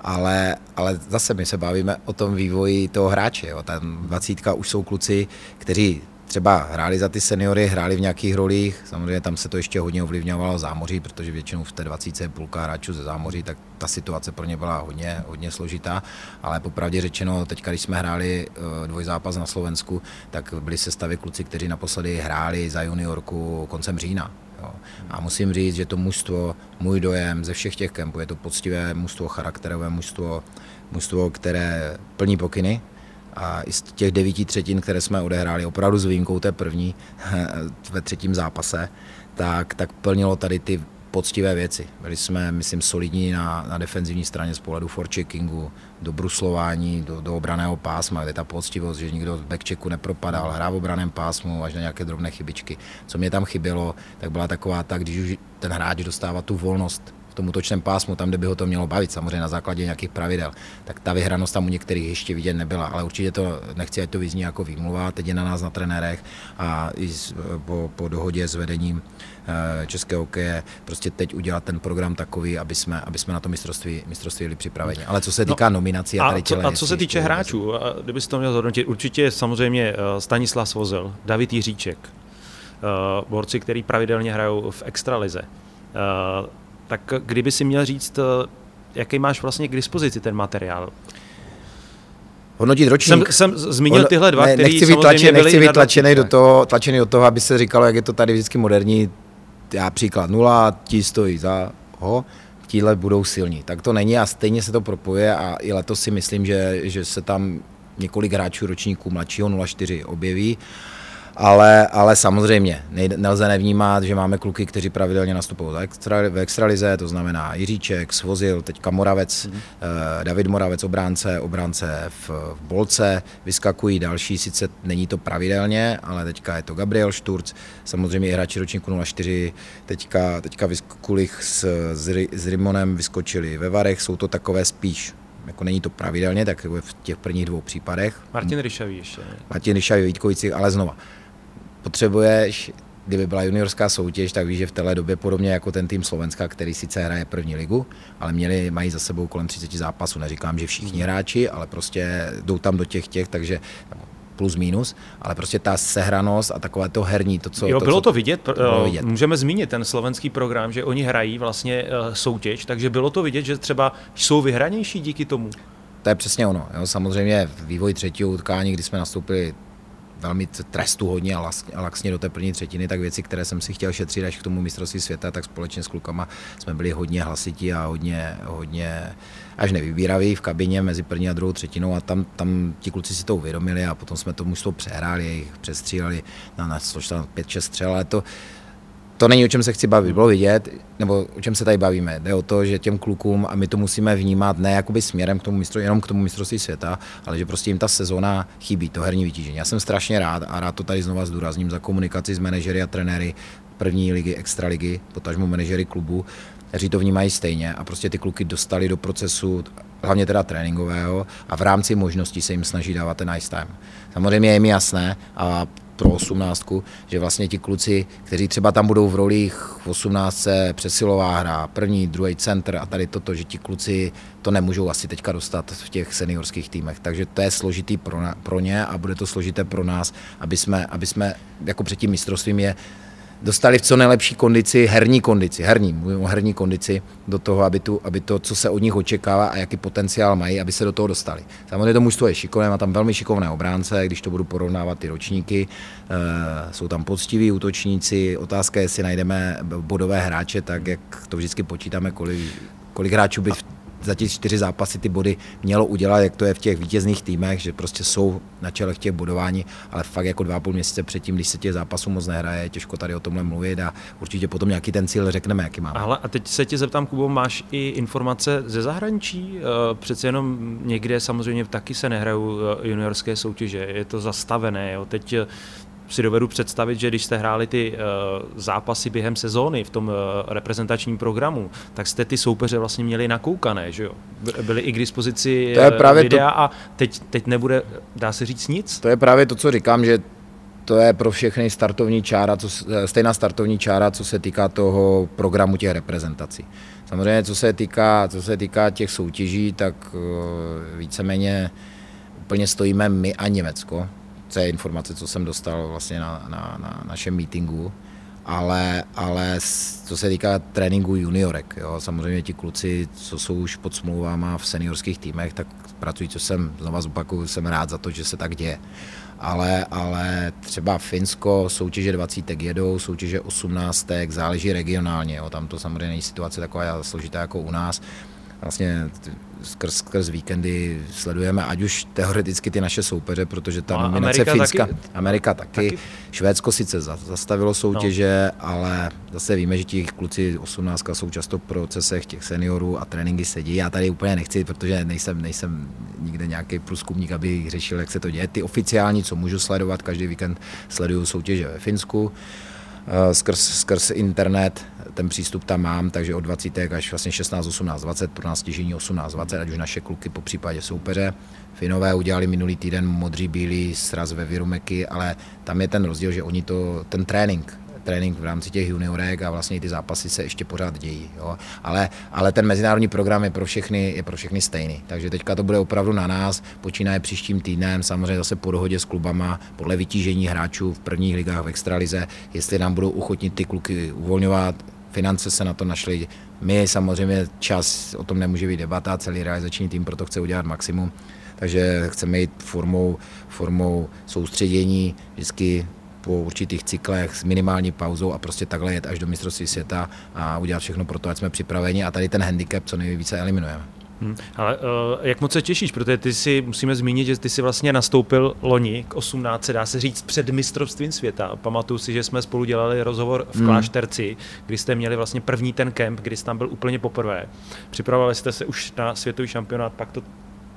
ale, ale zase my se bavíme o tom vývoji toho hráče. Jo. Ta 20 už jsou kluci, kteří třeba hráli za ty seniory, hráli v nějakých rolích, samozřejmě tam se to ještě hodně ovlivňovalo zámoří, protože většinou v té 20 je půlka hráčů ze zámoří, tak ta situace pro ně byla hodně, hodně složitá, ale popravdě řečeno, teď když jsme hráli eh, dvojzápas na Slovensku, tak byli sestavy kluci, kteří naposledy hráli za juniorku koncem října. Jo. A musím říct, že to mužstvo, můj dojem ze všech těch kempů, je to poctivé mužstvo, charakterové mužstvo, mužstvo, které plní pokyny, a i z těch devíti třetin, které jsme odehráli, opravdu s výjimkou té první ve třetím zápase, tak, tak plnilo tady ty poctivé věci. Byli jsme, myslím, solidní na, na defenzivní straně z pohledu forecheckingu, do bruslování, do, do obraného pásma, kde ta poctivost, že nikdo v backchecku nepropadal, hrál v obraném pásmu až na nějaké drobné chybičky. Co mě tam chybělo, tak byla taková tak, když už ten hráč dostává tu volnost tom útočném pásmu, tam, kde by ho to mělo bavit, samozřejmě na základě nějakých pravidel, tak ta vyhranost tam u některých ještě vidět nebyla. Ale určitě to nechci, ať to vyzní jako výmluva, teď je na nás na trenérech a i po, po dohodě s vedením eh, českého hokeje prostě teď udělat ten program takový, aby jsme, aby jsme na to mistrovství, mistrovství byli připraveni. Ale co se no, týká no, nominací a tady co, A co se týče hráčů, kdyby to měl zhodnotit, určitě samozřejmě eh, Stanislav Svozel, David Jiříček, eh, borci, který pravidelně hrajou v extralize. Tak kdyby si měl říct, jaký máš vlastně k dispozici ten materiál? Hodnotit ročník. Jsem, jsem zmínil tyhle dva, ne, nechci být, tlačen, nechci být tlačený, do toho, tlačený do toho, aby se říkalo, jak je to tady vždycky moderní. Já příklad nula, ti stojí za ho, tíhle budou silní. Tak to není a stejně se to propoje a i letos si myslím, že, že se tam několik hráčů ročníků mladšího 04 objeví ale, ale samozřejmě nejde, nelze nevnímat, že máme kluky, kteří pravidelně nastupují extra, v extralize, to znamená Jiříček, Svozil, teďka Moravec, mm. eh, David Moravec, obránce, obránce v, v Bolce, vyskakují další, sice není to pravidelně, ale teďka je to Gabriel Šturc, samozřejmě i hráči ročníku 04, teďka, teďka Vyskokulich s, s, s Rimonem vyskočili ve Varech, jsou to takové spíš jako není to pravidelně, tak v těch prvních dvou případech. Martin Ryšavý ještě. Martin Ryšavý, Vítkovici, ale znova potřebuješ, kdyby byla juniorská soutěž, tak víš, že v téhle době podobně jako ten tým Slovenska, který sice hraje první ligu, ale měli, mají za sebou kolem 30 zápasů. Neříkám, že všichni hráči, ale prostě jdou tam do těch těch, takže plus minus, ale prostě ta sehranost a takové to herní, to, co... Jo, to, bylo co, to vidět, to bylo vidět. Můžeme zmínit ten slovenský program, že oni hrají vlastně eh, soutěž, takže bylo to vidět, že třeba jsou vyhranější díky tomu. To je přesně ono. Jo. Samozřejmě vývoj třetího utkání, kdy jsme nastoupili velmi trestu hodně a laxně do té první třetiny, tak věci, které jsem si chtěl šetřit až k tomu mistrovství světa, tak společně s klukama jsme byli hodně hlasití a hodně, hodně až nevybíraví v kabině mezi první a druhou třetinou a tam, tam ti kluci si to uvědomili a potom jsme to mužstvo přehráli, jich přestříleli na, na 5-6 střel, ale to, to není o čem se chci bavit, bylo vidět, nebo o čem se tady bavíme. Jde o to, že těm klukům, a my to musíme vnímat ne jakoby směrem k tomu mistru, jenom k tomu mistrovství světa, ale že prostě jim ta sezóna chybí, to herní vytížení. Já jsem strašně rád a rád to tady znova zdůrazním za komunikaci s manažery a trenéry první ligy, extraligy, potažmo manažery klubu, kteří to vnímají stejně a prostě ty kluky dostali do procesu, hlavně teda tréninkového a v rámci možností se jim snaží dávat ten ice time. Samozřejmě je mi jasné a pro 18, že vlastně ti kluci, kteří třeba tam budou v rolích v 18, přesilová hra, první, druhý center a tady toto, že ti kluci to nemůžou asi teďka dostat v těch seniorských týmech. Takže to je složitý pro, pro ně a bude to složité pro nás, aby jsme, aby jsme jako před tím mistrovstvím je dostali v co nejlepší kondici, herní kondici, herní, mluvím o herní kondici, do toho, aby, tu, aby to, co se od nich očekává a jaký potenciál mají, aby se do toho dostali. Samozřejmě to mužstvo je šikovné, má tam velmi šikovné obránce, když to budu porovnávat ty ročníky, e, jsou tam poctiví útočníci, otázka je, jestli najdeme bodové hráče, tak jak to vždycky počítáme, kolik kolik hráčů by za ty čtyři zápasy ty body mělo udělat, jak to je v těch vítězných týmech, že prostě jsou na čele těch bodování, ale fakt jako dva půl měsíce předtím, když se těch zápasů moc nehraje, těžko tady o tomhle mluvit a určitě potom nějaký ten cíl řekneme, jaký máme. Ale a teď se tě zeptám, Kubo, máš i informace ze zahraničí? Eh, přece jenom někde samozřejmě taky se nehrajou eh, juniorské soutěže, je to zastavené. Jo. Teď eh, si dovedu představit, že když jste hráli ty uh, zápasy během sezóny v tom uh, reprezentačním programu, tak jste ty soupeře vlastně měli nakoukané, že jo? Byly i k dispozici to je právě videa to... a teď, teď nebude, dá se říct, nic? To je právě to, co říkám, že to je pro všechny startovní čára, co, stejná startovní čára, co se týká toho programu těch reprezentací. Samozřejmě, co se týká, co se týká těch soutěží, tak víceméně úplně stojíme my a Německo to je informace, co jsem dostal vlastně na, na, na našem meetingu. Ale, ale co se týká tréninku juniorek, jo, samozřejmě ti kluci, co jsou už pod smlouvama v seniorských týmech, tak pracují, co jsem, znova zopakuju, jsem rád za to, že se tak děje. Ale, ale třeba Finsko, soutěže 20 jedou, soutěže 18, záleží regionálně, jo, tam to samozřejmě není situace taková složitá jako u nás. Vlastně skrz, skrz víkendy sledujeme, ať už teoreticky ty naše soupeře, protože ta no, nominace Amerika Finska, taky, Amerika taky, taky. Švédsko sice zastavilo soutěže, no. ale zase víme, že ti kluci 18 jsou často v procesech těch seniorů a tréninky sedí. Já tady úplně nechci, protože nejsem, nejsem nikde nějaký průzkumník, aby řešil, jak se to děje. Ty oficiální, co můžu sledovat, každý víkend sleduju soutěže ve Finsku. Eh, skrz, skrz internet, ten přístup tam mám, takže od 20 až vlastně 16, 18, 20, pro nás stěžení 18, 20, ať už naše kluky po případě soupeře. Finové udělali minulý týden modří bílý sraz ve Virumeky, ale tam je ten rozdíl, že oni to, ten trénink, trénink v rámci těch juniorek a vlastně ty zápasy se ještě pořád dějí. Jo. Ale, ale ten mezinárodní program je pro všechny, je pro všechny stejný. Takže teďka to bude opravdu na nás, počínaje příštím týdnem, samozřejmě zase po dohodě s klubama, podle vytížení hráčů v prvních ligách v extralize, jestli nám budou uchotnit ty kluky uvolňovat, finance se na to našly. My samozřejmě čas, o tom nemůže být debata, celý realizační tým proto chce udělat maximum, takže chceme jít formou, formou soustředění, vždycky po určitých cyklech s minimální pauzou a prostě takhle jet až do mistrovství světa a udělat všechno pro to, ať jsme připraveni a tady ten handicap co nejvíce eliminujeme. Hmm. Ale uh, jak moc se těšíš, protože ty si, musíme zmínit, že ty si vlastně nastoupil loni k 18, dá se říct, před mistrovstvím světa. Pamatuju si, že jsme spolu dělali rozhovor v hmm. Klášterci, kdy jste měli vlastně první ten kemp, kdy jsi tam byl úplně poprvé. Připravovali jste se už na světový šampionát, pak to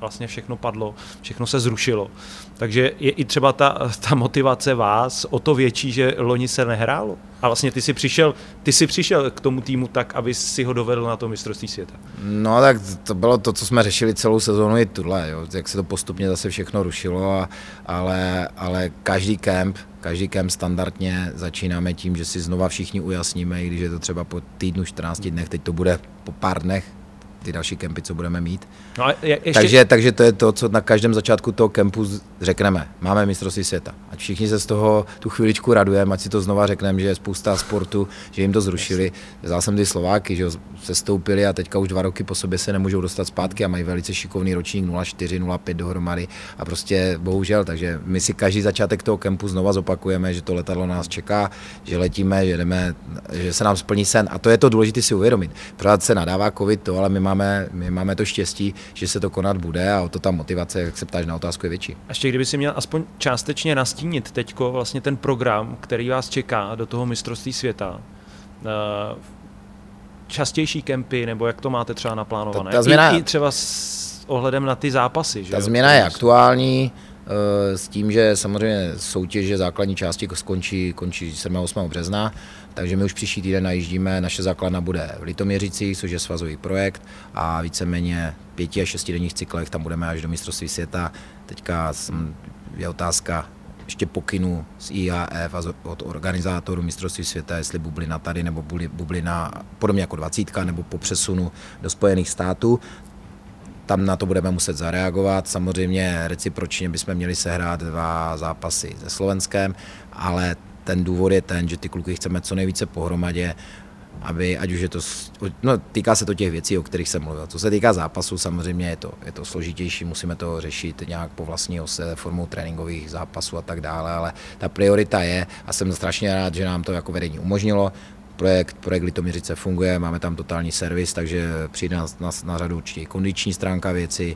vlastně všechno padlo, všechno se zrušilo. Takže je i třeba ta, ta motivace vás o to větší, že loni se nehrálo. A vlastně ty si přišel, ty si přišel k tomu týmu tak, aby si ho dovedl na to mistrovství světa. No tak to bylo to, co jsme řešili celou sezónu i tuhle, jo. jak se to postupně zase všechno rušilo, a, ale, ale každý kemp, každý kemp standardně začínáme tím, že si znova všichni ujasníme, i když je to třeba po týdnu, 14 dnech, teď to bude po pár dnech, ty další kempy, co budeme mít. No a je, ještě... takže, takže to je to, co na každém začátku toho kempu řekneme. Máme mistrovství světa. Ať všichni se z toho tu chvíličku radujeme, ať si to znova řekneme, že je spousta sportu, že jim to zrušili. Vzal jsem ty Slováky, že se stoupili a teďka už dva roky po sobě se nemůžou dostat zpátky a mají velice šikovný ročník 0,4, 0,5 dohromady a prostě bohužel, takže my si každý začátek toho kempu znova zopakujeme, že to letadlo nás čeká, že letíme, že jdeme, že se nám splní sen a to je to důležité si uvědomit. Pořád se nadává covid to, ale my máme my máme to štěstí, že se to konat bude a o to ta motivace, jak se ptáš na otázku, je větší. A ještě kdyby si měl aspoň částečně nastínit teďko vlastně ten program, který vás čeká do toho mistrovství světa, eh, častější kempy, nebo jak to máte třeba naplánované? Ta, ta změna, I, I třeba s ohledem na ty zápasy. Že ta jo? změna je aktuální, eh, s tím, že samozřejmě soutěže základní části skončí, končí 7. 8. března takže my už příští týden najíždíme, naše základna bude v Litoměřicích, což je svazový projekt a víceméně pěti a šestidenních cyklech tam budeme až do mistrovství světa. Teďka je otázka ještě pokynu z IAF a od organizátorů mistrovství světa, jestli bublina tady nebo bublina podobně jako dvacítka nebo po přesunu do Spojených států tam na to budeme muset zareagovat. Samozřejmě recipročně bychom měli sehrát dva zápasy se Slovenskem, ale ten důvod je ten, že ty kluky chceme co nejvíce pohromadě, aby, ať už je to, no týká se to těch věcí, o kterých jsem mluvil. Co se týká zápasu, samozřejmě je to, je to složitější, musíme to řešit nějak po vlastní ose, formou tréninkových zápasů a tak dále, ale ta priorita je a jsem strašně rád, že nám to jako vedení umožnilo, projekt, projekt Litoměřice funguje, máme tam totální servis, takže přijde na, na, na řadu určitě kondiční stránka věci,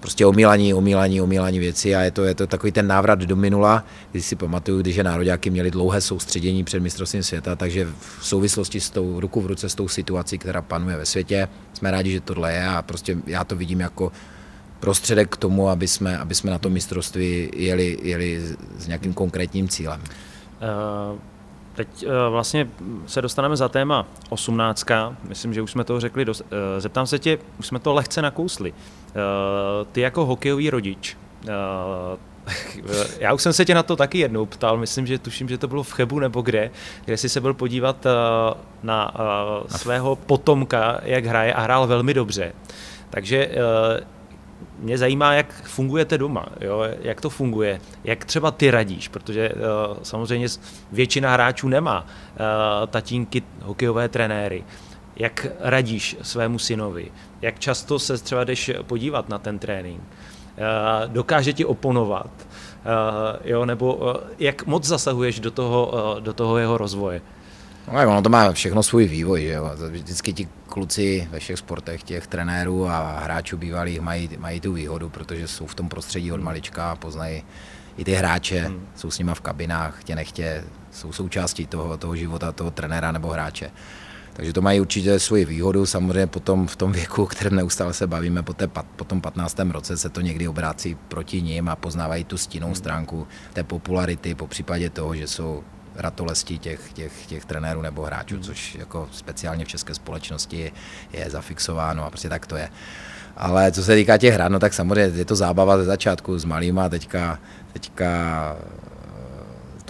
prostě omílaní, omílaní, omílaní věci a je to, je to takový ten návrat do minula, když si pamatuju, když je nároďáky měli dlouhé soustředění před mistrovstvím světa, takže v souvislosti s tou ruku v ruce s tou situací, která panuje ve světě, jsme rádi, že tohle je a prostě já to vidím jako prostředek k tomu, aby jsme, aby jsme na to mistrovství jeli, jeli s nějakým konkrétním cílem. Uh... Teď vlastně se dostaneme za téma 18. Myslím, že už jsme to řekli. Dost. Zeptám se tě, už jsme to lehce nakousli. Ty jako hokejový rodič, já už jsem se tě na to taky jednou ptal, myslím, že tuším, že to bylo v Chebu nebo kde, kde jsi se byl podívat na svého potomka, jak hraje a hrál velmi dobře. Takže mě zajímá, jak fungujete doma, jo? jak to funguje, jak třeba ty radíš, protože uh, samozřejmě většina hráčů nemá uh, tatínky hokejové trenéry. Jak radíš svému synovi? Jak často se třeba jdeš podívat na ten trénink? Uh, dokáže ti oponovat? Uh, jo? Nebo uh, jak moc zasahuješ do toho, do toho jeho rozvoje? No, ono to má všechno svůj vývoj, že jo. Vždycky ti kluci ve všech sportech, těch trenérů a hráčů bývalých mají, mají tu výhodu, protože jsou v tom prostředí od hmm. malička a poznají i ty hráče, hmm. jsou s nima v kabinách, tě nechtě, jsou součástí toho, toho života, toho trenéra nebo hráče. Takže to mají určitě svoji výhodu. Samozřejmě potom v tom věku, o kterém neustále se bavíme, po, té, po tom 15. roce se to někdy obrácí proti ním a poznávají tu stinnou hmm. stránku té popularity, po případě toho, že jsou ratolesti těch, těch, těch trenérů nebo hráčů, hmm. což jako speciálně v české společnosti je zafixováno a prostě tak to je. Ale co se týká těch hrad, no tak samozřejmě je to zábava ze začátku s malýma, teďka, teďka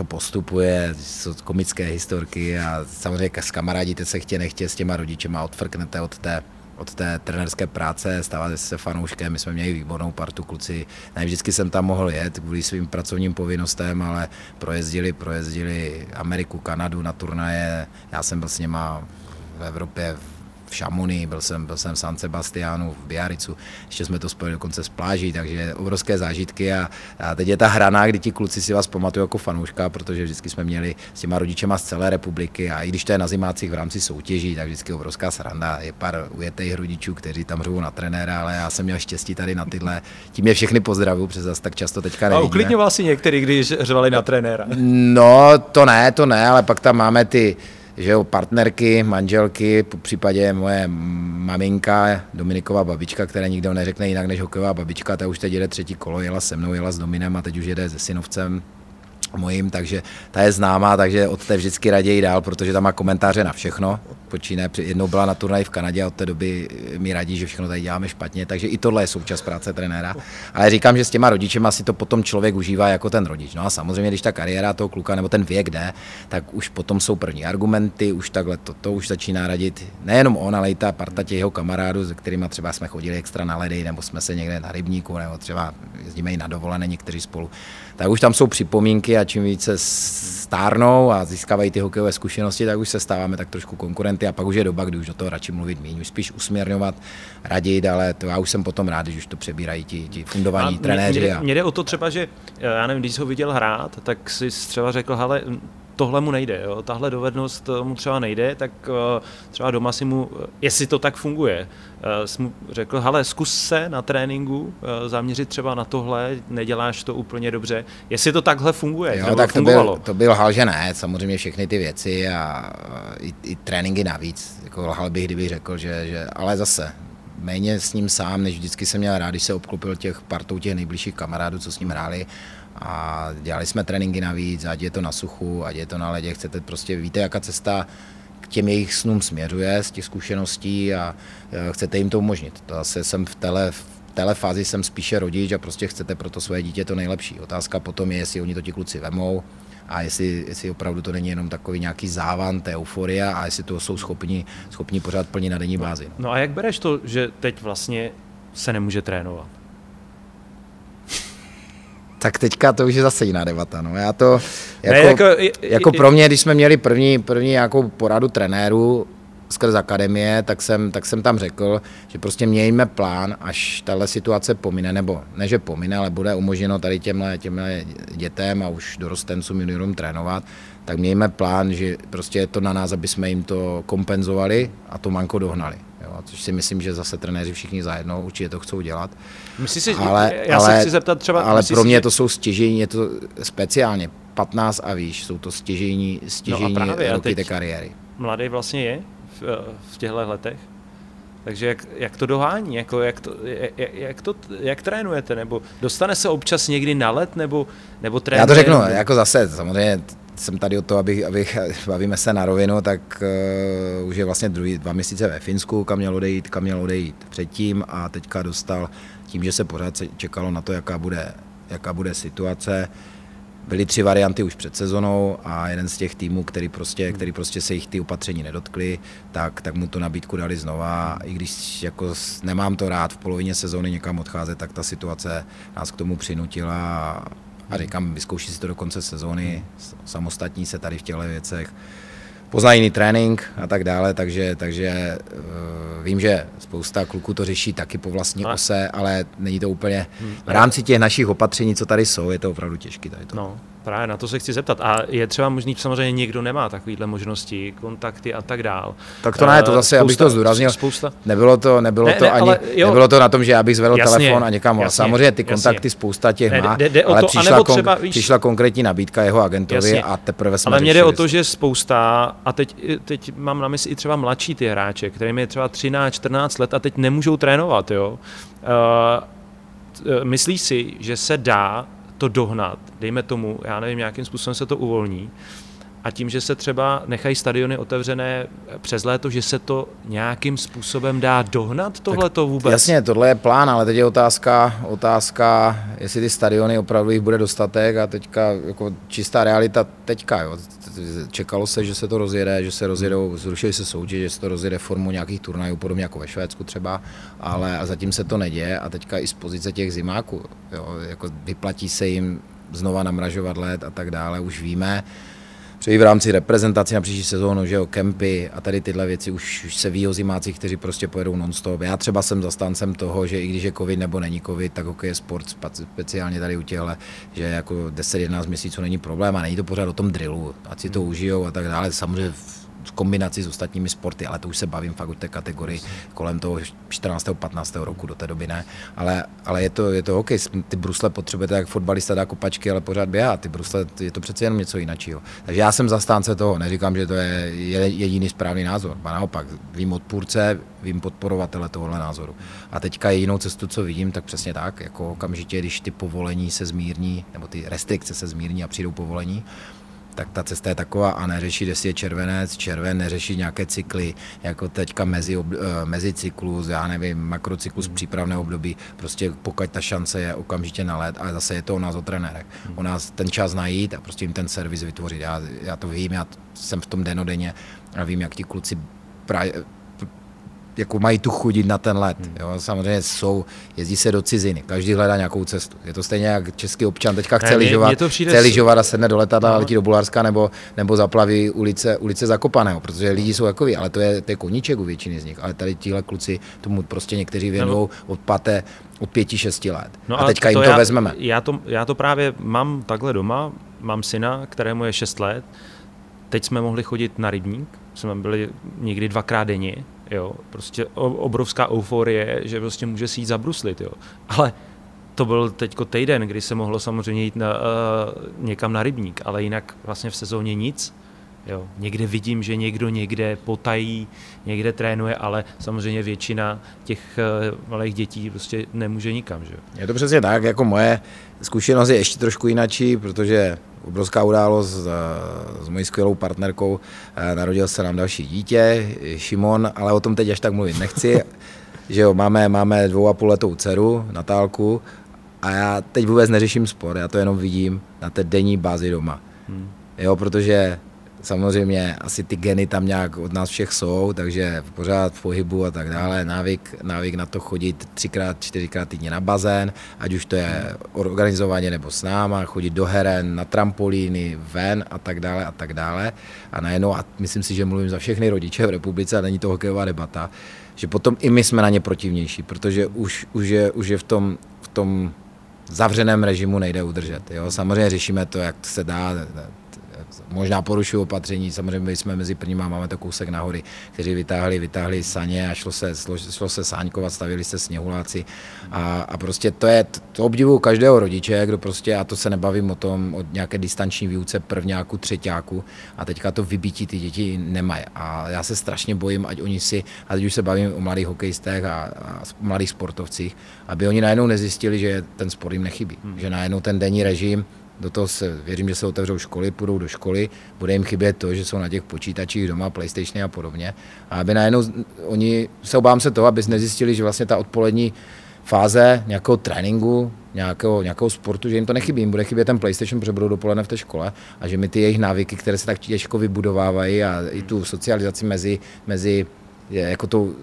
to postupuje, jsou komické historky a samozřejmě s kamarádi teď se chtě nechtě s těma rodičema odfrknete od té, od té trenerské práce, stáváte se fanouškem, my jsme měli výbornou partu kluci, ne vždycky jsem tam mohl jet kvůli svým pracovním povinnostem, ale projezdili, projezdili Ameriku, Kanadu na turnaje, já jsem byl s něma v Evropě v Šamony, byl jsem, byl jsem v San Sebastianu, v Biaricu, ještě jsme to spojili dokonce s pláží, takže obrovské zážitky a, a teď je ta hrana, kdy ti kluci si vás pamatují jako fanouška, protože vždycky jsme měli s těma rodičema z celé republiky a i když to je na zimácích v rámci soutěží, tak vždycky obrovská sranda. Je pár ujetých rodičů, kteří tam řvou na trenéra, ale já jsem měl štěstí tady na tyhle. Tím je všechny pozdravu, přes zase tak často teďka nevidíme. A uklidňoval si některý, když řvali na trenéra? No, to ne, to ne, ale pak tam máme ty že jo, partnerky, manželky, po případě moje maminka, Dominiková babička, která nikdo neřekne jinak než hokejová babička, ta už teď jede třetí kolo, jela se mnou, jela s Dominem a teď už jede se synovcem mojím, takže ta je známá, takže od té vždycky raději dál, protože tam má komentáře na všechno. Počíne, jednou byla na turnaji v Kanadě a od té doby mi radí, že všechno tady děláme špatně, takže i tohle je součást práce trenéra. Ale říkám, že s těma rodičema si to potom člověk užívá jako ten rodič. No a samozřejmě, když ta kariéra toho kluka nebo ten věk jde, tak už potom jsou první argumenty, už takhle to, to už začíná radit nejenom on, ale i ta parta těch jeho kamarádů, se kterými třeba jsme chodili extra na ledy, nebo jsme se někde na rybníku, nebo třeba jezdíme i na dovolené někteří spolu tak už tam jsou připomínky a čím více stárnou a získávají ty hokejové zkušenosti, tak už se stáváme tak trošku konkurenty a pak už je doba, kdy už do toho radši mluvit méně, už spíš usměrňovat, radit, ale to já už jsem potom rád, když už to přebírají ti, ti fundovaní a trenéři. Mě, mě, jde o to třeba, že já nevím, když jsi ho viděl hrát, tak si třeba řekl, hele, tohle mu nejde, jo? tahle dovednost eh, mu třeba nejde, tak uh, třeba doma si mu, eh, jestli to tak funguje, jsi mu řekl, hele, zkus se na tréninku zaměřit třeba na tohle, neděláš to úplně dobře, jestli to takhle funguje, jo, tak to byl, to byl lhal, že ne, samozřejmě všechny ty věci a i, i tréninky navíc, jako lhal bych, kdybych řekl, že, že ale zase, méně s ním sám, než vždycky jsem měl rád, když se obklopil těch partou těch nejbližších kamarádů, co s ním hráli a dělali jsme tréninky navíc, ať je to na suchu, ať je to na ledě, chcete prostě, víte, jaká cesta k těm jejich snům směřuje z těch zkušeností a e, chcete jim to umožnit. To zase jsem v téhle, v téhle fázi jsem spíše rodič a prostě chcete pro to svoje dítě to nejlepší. Otázka potom je, jestli oni to ti kluci vemou, a jestli, jestli opravdu to není jenom takový nějaký závan té euforie a jestli to jsou schopni, schopni pořád plnit na denní bázi. No a jak bereš to, že teď vlastně se nemůže trénovat? Tak teďka to už je zase jiná debata. No. Já to, jako, ne, jako, jako pro mě, když jsme měli první, první nějakou poradu trenéru, skrz akademie, tak jsem, tak jsem tam řekl, že prostě mějme plán, až tahle situace pomine, nebo ne, že pomine, ale bude umožněno tady těmhle, těmhle dětem a už dorostencům juniorům trénovat, tak mějme plán, že prostě je to na nás, aby jsme jim to kompenzovali a to manko dohnali. Jo, což si myslím, že zase trenéři všichni zajedno určitě to chcou dělat. Myslíš si, ale, já ale, se chci zeptat třeba... Ale pro mě si, to jsou stěžení, je to speciálně 15 a výš, jsou to stěžení, stěžení no roky té kariéry. Mladý vlastně je v, v těchto letech? Takže jak, jak to dohání, jako jak, to, jak, jak, to, jak trénujete, nebo dostane se občas někdy na let, nebo, nebo trénuje? Já to řeknu, jako zase, samozřejmě jsem tady o to, abych, abych bavíme se na rovinu, tak uh, už je vlastně druhý, dva měsíce ve Finsku, kam měl odejít, kam měl odejít předtím a teďka dostal tím, že se pořád čekalo na to, jaká bude, jaká bude situace, byly tři varianty už před sezonou a jeden z těch týmů, který prostě, který prostě se jich ty opatření nedotkly, tak, tak mu tu nabídku dali znova. I když jako nemám to rád v polovině sezóny někam odcházet, tak ta situace nás k tomu přinutila a říkám, vyzkouší si to do konce sezóny, samostatní se tady v těchto věcech poznají jiný trénink a tak dále, takže, takže uh, vím, že spousta kluků to řeší taky po vlastní no. ose, ale není to úplně hmm. v rámci těch našich opatření, co tady jsou, je to opravdu těžké tady to. No. Právě na to se chci zeptat. A je třeba možný, samozřejmě někdo nemá takovéhle možnosti, kontakty a tak dál. Tak to ne, to zase, spousta, abych to zdůraznil. Spousta. Nebylo to, nebylo ne, to ne, ani, jo, nebylo to na tom, že já bych zvedl jasně, telefon a někam. Jasně, samozřejmě ty kontakty jasně. spousta těch ne, má, jde, jde ale to, přišla, třeba, kon, víš, přišla konkrétní nabídka jeho agentovi jasně, a teprve jsme Ale mě jde o to, že spousta, a teď, teď mám na mysli i třeba mladší ty hráče, kterým je třeba 13, 14 let a teď nemůžou trénovat, jo. Uh, myslíš si, že se dá to dohnat, dejme tomu, já nevím, nějakým způsobem se to uvolní, a tím, že se třeba nechají stadiony otevřené přes léto, že se to nějakým způsobem dá dohnat tohle to vůbec? Jasně, tohle je plán, ale teď je otázka, otázka, jestli ty stadiony opravdu jich bude dostatek a teďka jako čistá realita teďka, jo. Čekalo se, že se to rozjede, že se rozjedou, zrušili se soutěže, že se to rozjede formu nějakých turnajů, podobně jako ve Švédsku třeba, ale a zatím se to neděje a teďka i z pozice těch zimáků, jo, jako vyplatí se jim znova namražovat let a tak dále, už víme, přeji v rámci reprezentace na příští sezónu, že jo, kempy a tady tyhle věci už, už se ví o zimácích, kteří prostě pojedou non-stop. Já třeba jsem zastáncem toho, že i když je covid nebo není covid, tak hokej je sport, speciálně tady u těhle, že jako 10-11 měsíců není problém a není to pořád o tom drillu, ať si to užijou a tak dále. Samozřejmě v kombinaci s ostatními sporty, ale to už se bavím fakt o té kategorii kolem toho 14. 15. roku, do té doby ne. Ale, ale je, to, je to hokej, ty brusle potřebujete, jak fotbalista dá kopačky, ale pořád běhá, ty brusle, je to přece jenom něco jiného. Takže já jsem zastánce toho, neříkám, že to je jediný správný názor, a naopak, vím odpůrce, vím podporovatele tohohle názoru. A teďka jedinou cestu, co vidím, tak přesně tak, jako okamžitě, když ty povolení se zmírní, nebo ty restrikce se zmírní a přijdou povolení, tak ta cesta je taková a neřešit, jestli je červenec, červen, neřešit nějaké cykly, jako teďka mezi, eh, mezi cyklus, já nevím, makrocyklus hmm. přípravné období, prostě pokud ta šance je okamžitě na let, ale zase je to u nás o trenérech. Hmm. U nás ten čas najít a prostě jim ten servis vytvořit. Já, já to vím, já jsem v tom denodenně a vím, jak ti kluci právě jako mají tu chudit na ten let. Hmm. Jo. Samozřejmě jsou, jezdí se do ciziny, každý hledá nějakou cestu. Je to stejně jak český občan teďka chce lyžovat, chce lyžovat a sedne do letadla, no. letí do Bulharska nebo, nebo zaplaví ulice, ulice Zakopaného, protože lidi jsou takový, ale to je, to je koníček u většiny z nich. Ale tady tihle kluci tomu prostě někteří věnují no. od paté, od pěti, šesti let. No a teďka to jim to já, vezmeme. Já to, já to právě mám takhle doma, mám syna, kterému je 6 let, teď jsme mohli chodit na rybník, jsme byli někdy dvakrát denně, jo, prostě obrovská euforie, že prostě může si jít zabruslit, jo. Ale to byl teďko týden, kdy se mohlo samozřejmě jít na, uh, někam na rybník, ale jinak vlastně v sezóně nic. Jo. Někde vidím, že někdo někde potají, někde trénuje, ale samozřejmě většina těch uh, malých dětí prostě nemůže nikam. Že? Je to přesně tak, jako moje zkušenost je ještě trošku jinačí, protože obrovská událost s, s mojí skvělou partnerkou. Eh, narodil se nám další dítě, Šimon, ale o tom teď až tak mluvit nechci. že jo, máme, máme dvou a půl letou dceru, Natálku, a já teď vůbec neřeším sport, já to jenom vidím na té denní bázi doma. Hmm. Jo, protože samozřejmě asi ty geny tam nějak od nás všech jsou, takže pořád v pohybu a tak dále, návyk, návyk na to chodit třikrát, čtyřikrát týdně na bazén, ať už to je organizovaně nebo s náma, chodit do heren, na trampolíny, ven a tak dále a tak dále. A najednou, a myslím si, že mluvím za všechny rodiče v republice a není to hokejová debata, že potom i my jsme na ně protivnější, protože už, už, je, už je v tom, v tom zavřeném režimu nejde udržet. Jo? Samozřejmě řešíme to, jak se dá, možná porušují opatření, samozřejmě my jsme mezi prvníma, máme to kousek nahory, kteří vytáhli, vytáhli saně a šlo se, šlo, šlo se sáňkovat, stavili se sněhuláci a, a prostě to je, to obdivuju každého rodiče, kdo prostě, a to se nebavím o tom, o nějaké distanční výuce prvňáku, třetíáku a teďka to vybítí ty děti nemají a já se strašně bojím, ať oni si, a teď už se bavím o mladých hokejistech a, a mladých sportovcích, aby oni najednou nezjistili, že ten sport jim nechybí, hmm. že najednou ten denní režim, do toho se, věřím, že se otevřou školy, půjdou do školy, bude jim chybět to, že jsou na těch počítačích doma, PlayStationy a podobně. A aby najednou oni, se obávám se toho, aby nezjistili, že vlastně ta odpolední fáze nějakého tréninku, nějakého, nějakého sportu, že jim to nechybí, jim bude chybět ten PlayStation, protože budou dopoledne v té škole a že mi ty jejich návyky, které se tak těžko vybudovávají a i tu socializaci mezi, mezi jako tou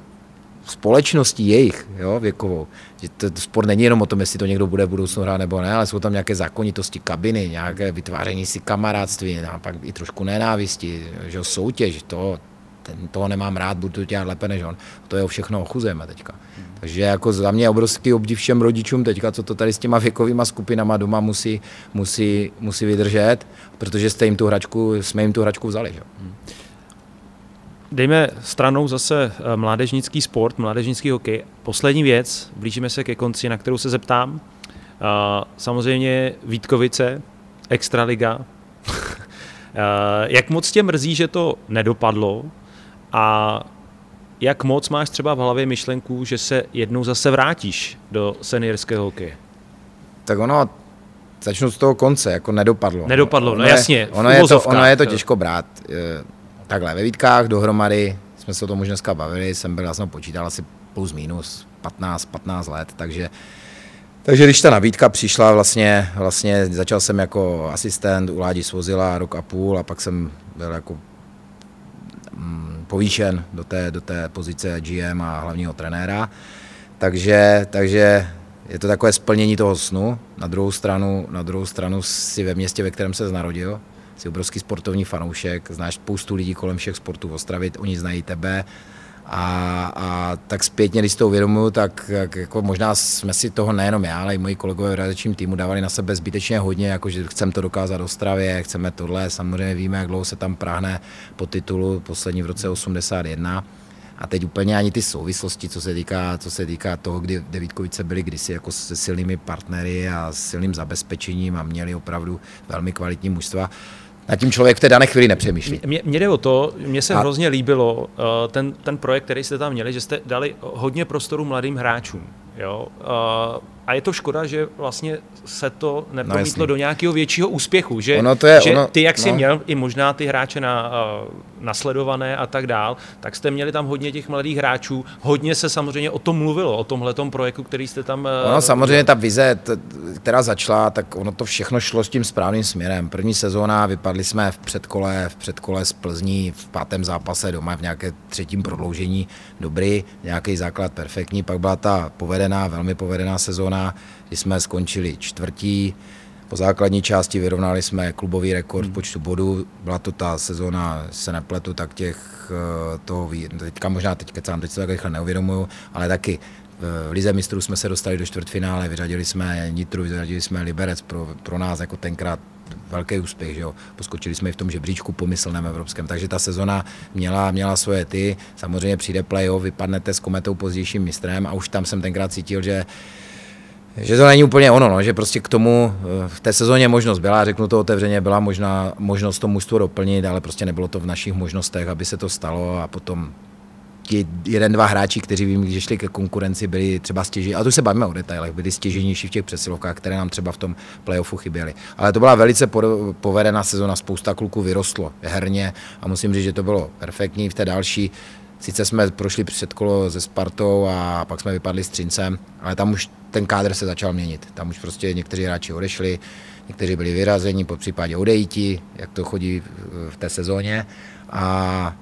společností jejich, jo, věkovou. Že to, to sport není jenom o tom, jestli to někdo bude v budoucnu hrát nebo ne, ale jsou tam nějaké zákonitosti kabiny, nějaké vytváření si kamarádství, a pak i trošku nenávisti, že soutěž, to, ten, toho nemám rád, budu to dělat lépe než on. To je všechno ochuzujeme teďka. Takže jako za mě obrovský obdiv všem rodičům teďka, co to tady s těma věkovými skupinama doma musí, musí, musí vydržet, protože jste jim tu hračku, jsme jim tu hračku vzali. Že? Dejme stranou zase eh, mládežnický sport, mládežnický hokej. Poslední věc, blížíme se ke konci, na kterou se zeptám. Eh, samozřejmě Vítkovice, Extraliga. Eh, jak moc tě mrzí, že to nedopadlo a jak moc máš třeba v hlavě myšlenku, že se jednou zase vrátíš do seniorského hokeje? Tak ono, začnu z toho konce, jako nedopadlo. Nedopadlo, no ono jasně. Je, ono, je to, ono je to těžko brát takhle ve Vítkách dohromady, jsme se o tom už dneska bavili, jsem byl, já jsem počítal asi plus minus 15, 15 let, takže takže když ta nabídka přišla, vlastně, vlastně začal jsem jako asistent u Ládi Svozila rok a půl a pak jsem byl jako mm, povýšen do té, do té pozice GM a hlavního trenéra. Takže, takže je to takové splnění toho snu. Na druhou stranu, na druhou stranu si ve městě, ve kterém se narodil, jsi obrovský sportovní fanoušek, znáš spoustu lidí kolem všech sportů v Ostravě, oni znají tebe, a, a tak zpětně, když to uvědomuju, tak jako možná jsme si toho nejenom já, ale i moji kolegové v realizačním týmu dávali na sebe zbytečně hodně, jako že chceme to dokázat Ostravě, chceme tohle, samozřejmě víme, jak dlouho se tam práhne po titulu, poslední v roce 81. A teď úplně ani ty souvislosti, co se týká, co se týká toho, kdy Devítkovice byly kdysi jako se silnými partnery a silným zabezpečením a měli opravdu velmi kvalitní mužstva, nad tím člověk v té dané chvíli nepřemýšlí. Mně, mně jde o to, mně se a... hrozně líbilo uh, ten, ten projekt, který jste tam měli, že jste dali hodně prostoru mladým hráčům. Jo? Uh, a je to škoda, že vlastně se to nepromítlo no, do nějakého většího úspěchu, že, ono to je, že ono, ty, jak jsi no. měl i možná ty hráče na, uh, nasledované a tak dál, tak jste měli tam hodně těch mladých hráčů, hodně se samozřejmě o tom mluvilo, o tomhle projektu, který jste tam... Uh, ono samozřejmě ta vize, která začala, tak ono to všechno šlo s tím správným směrem. První sezóna, vypadli jsme v předkole, v předkole z Plzní, v pátém zápase doma, v nějaké třetím prodloužení, dobrý, nějaký základ perfektní, pak byla ta povedená, velmi povedená sezóna, sezóna, kdy jsme skončili čtvrtí. Po základní části vyrovnali jsme klubový rekord hmm. počtu bodů. Byla to ta sezóna, se nepletu, tak těch eh, toho, teďka možná teď kecám, teď se tak rychle neuvědomuju, ale taky v Lize mistrů jsme se dostali do čtvrtfinále, vyřadili jsme Nitru, vyřadili jsme Liberec, pro, pro nás jako tenkrát velký úspěch, že jo. Poskočili jsme i v tom žebříčku pomyslném evropském, takže ta sezona měla, měla svoje ty, samozřejmě přijde playoff, vypadnete s kometou pozdějším mistrem a už tam jsem tenkrát cítil, že že to není úplně ono, no, že prostě k tomu eh, v té sezóně možnost byla, řeknu to otevřeně, byla možná možnost to mužstvo doplnit, ale prostě nebylo to v našich možnostech, aby se to stalo a potom ti jeden, dva hráči, kteří vím, když šli ke konkurenci, byli třeba stěžení, a tu se bavíme o detailech, byli stěženější v těch přesilovkách, které nám třeba v tom playoffu chyběly. Ale to byla velice povedená sezona, spousta kluků vyrostlo herně a musím říct, že to bylo perfektní v té další Sice jsme prošli před kolo se Spartou a pak jsme vypadli s Třincem, ale tam už ten kádr se začal měnit. Tam už prostě někteří hráči odešli, někteří byli vyrazeni, po případě odejti, jak to chodí v té sezóně. A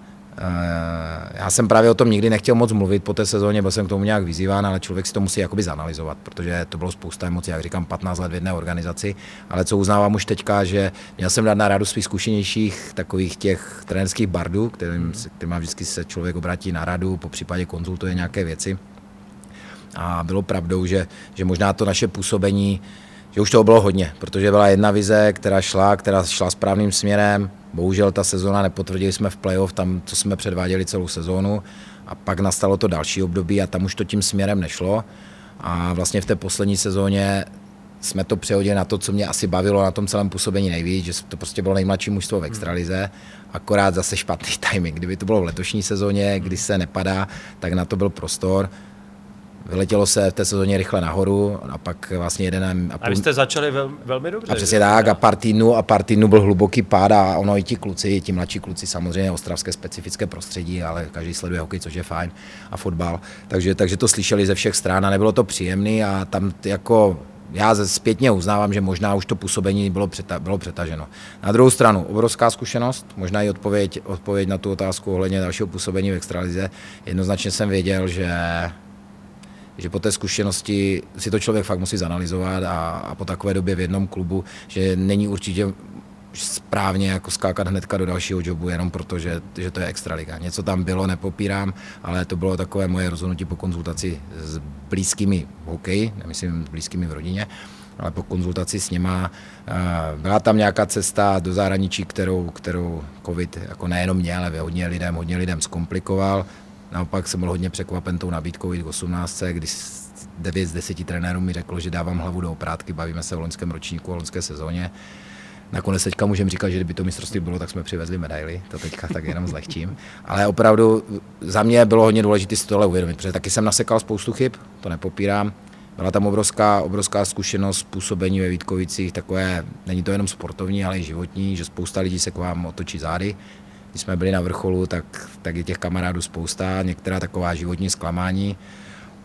já jsem právě o tom nikdy nechtěl moc mluvit po té sezóně, byl jsem k tomu nějak vyzýván, ale člověk si to musí jakoby zanalizovat, protože to bylo spousta emocí, jak říkám, 15 let v jedné organizaci, ale co uznávám už teďka, že měl jsem dát na rádu svých zkušenějších takových těch trenerských bardů, kterým, kterým vždycky se člověk obrátí na radu, po případě konzultuje nějaké věci. A bylo pravdou, že, že možná to naše působení že už toho bylo hodně, protože byla jedna vize, která šla, která šla správným směrem. Bohužel ta sezóna nepotvrdili jsme v playoff tam, co jsme předváděli celou sezónu. A pak nastalo to další období a tam už to tím směrem nešlo. A vlastně v té poslední sezóně jsme to přehodili na to, co mě asi bavilo na tom celém působení nejvíc, že to prostě bylo nejmladší mužstvo v extralize, akorát zase špatný timing. Kdyby to bylo v letošní sezóně, kdy se nepadá, tak na to byl prostor. Vyletělo se v té sezóně rychle nahoru a pak vlastně jeden a půl... A vy jste začali vel, velmi dobře. A přesně tak, a pár týdnů, a pár týdnů byl hluboký pád a ono i ti kluci, ti mladší kluci, samozřejmě ostravské specifické prostředí, ale každý sleduje hokej, což je fajn, a fotbal. Takže, takže to slyšeli ze všech stran a nebylo to příjemné a tam jako já zpětně uznávám, že možná už to působení bylo, přeta, bylo přetaženo. Na druhou stranu, obrovská zkušenost, možná i odpověď, odpověď na tu otázku ohledně dalšího působení v extralize. Jednoznačně jsem věděl, že že po té zkušenosti si to člověk fakt musí zanalizovat a, a po takové době v jednom klubu, že není určitě správně jako skákat hnedka do dalšího jobu, jenom proto, že, že to je extraliga. Něco tam bylo, nepopírám, ale to bylo takové moje rozhodnutí po konzultaci s blízkými v hokeji, nemyslím s blízkými v rodině, ale po konzultaci s něma byla tam nějaká cesta do zahraničí, kterou, kterou covid jako nejenom mě, ale hodně lidem, hodně lidem zkomplikoval. Naopak jsem byl hodně překvapen tou nabídkou k 18, když 9 z 10 trenérů mi řeklo, že dávám hlavu do oprátky, bavíme se o loňském ročníku, o loňské sezóně. Nakonec teďka můžeme říkat, že kdyby to mistrovství bylo, tak jsme přivezli medaily, to teďka tak jenom zlehčím. Ale opravdu za mě bylo hodně důležité si tohle uvědomit, protože taky jsem nasekal spoustu chyb, to nepopírám. Byla tam obrovská, obrovská zkušenost působení ve Vítkovicích, takové, není to jenom sportovní, ale i životní, že spousta lidí se k vám otočí zády, když jsme byli na vrcholu, tak, tak je těch kamarádů spousta, některá taková životní zklamání,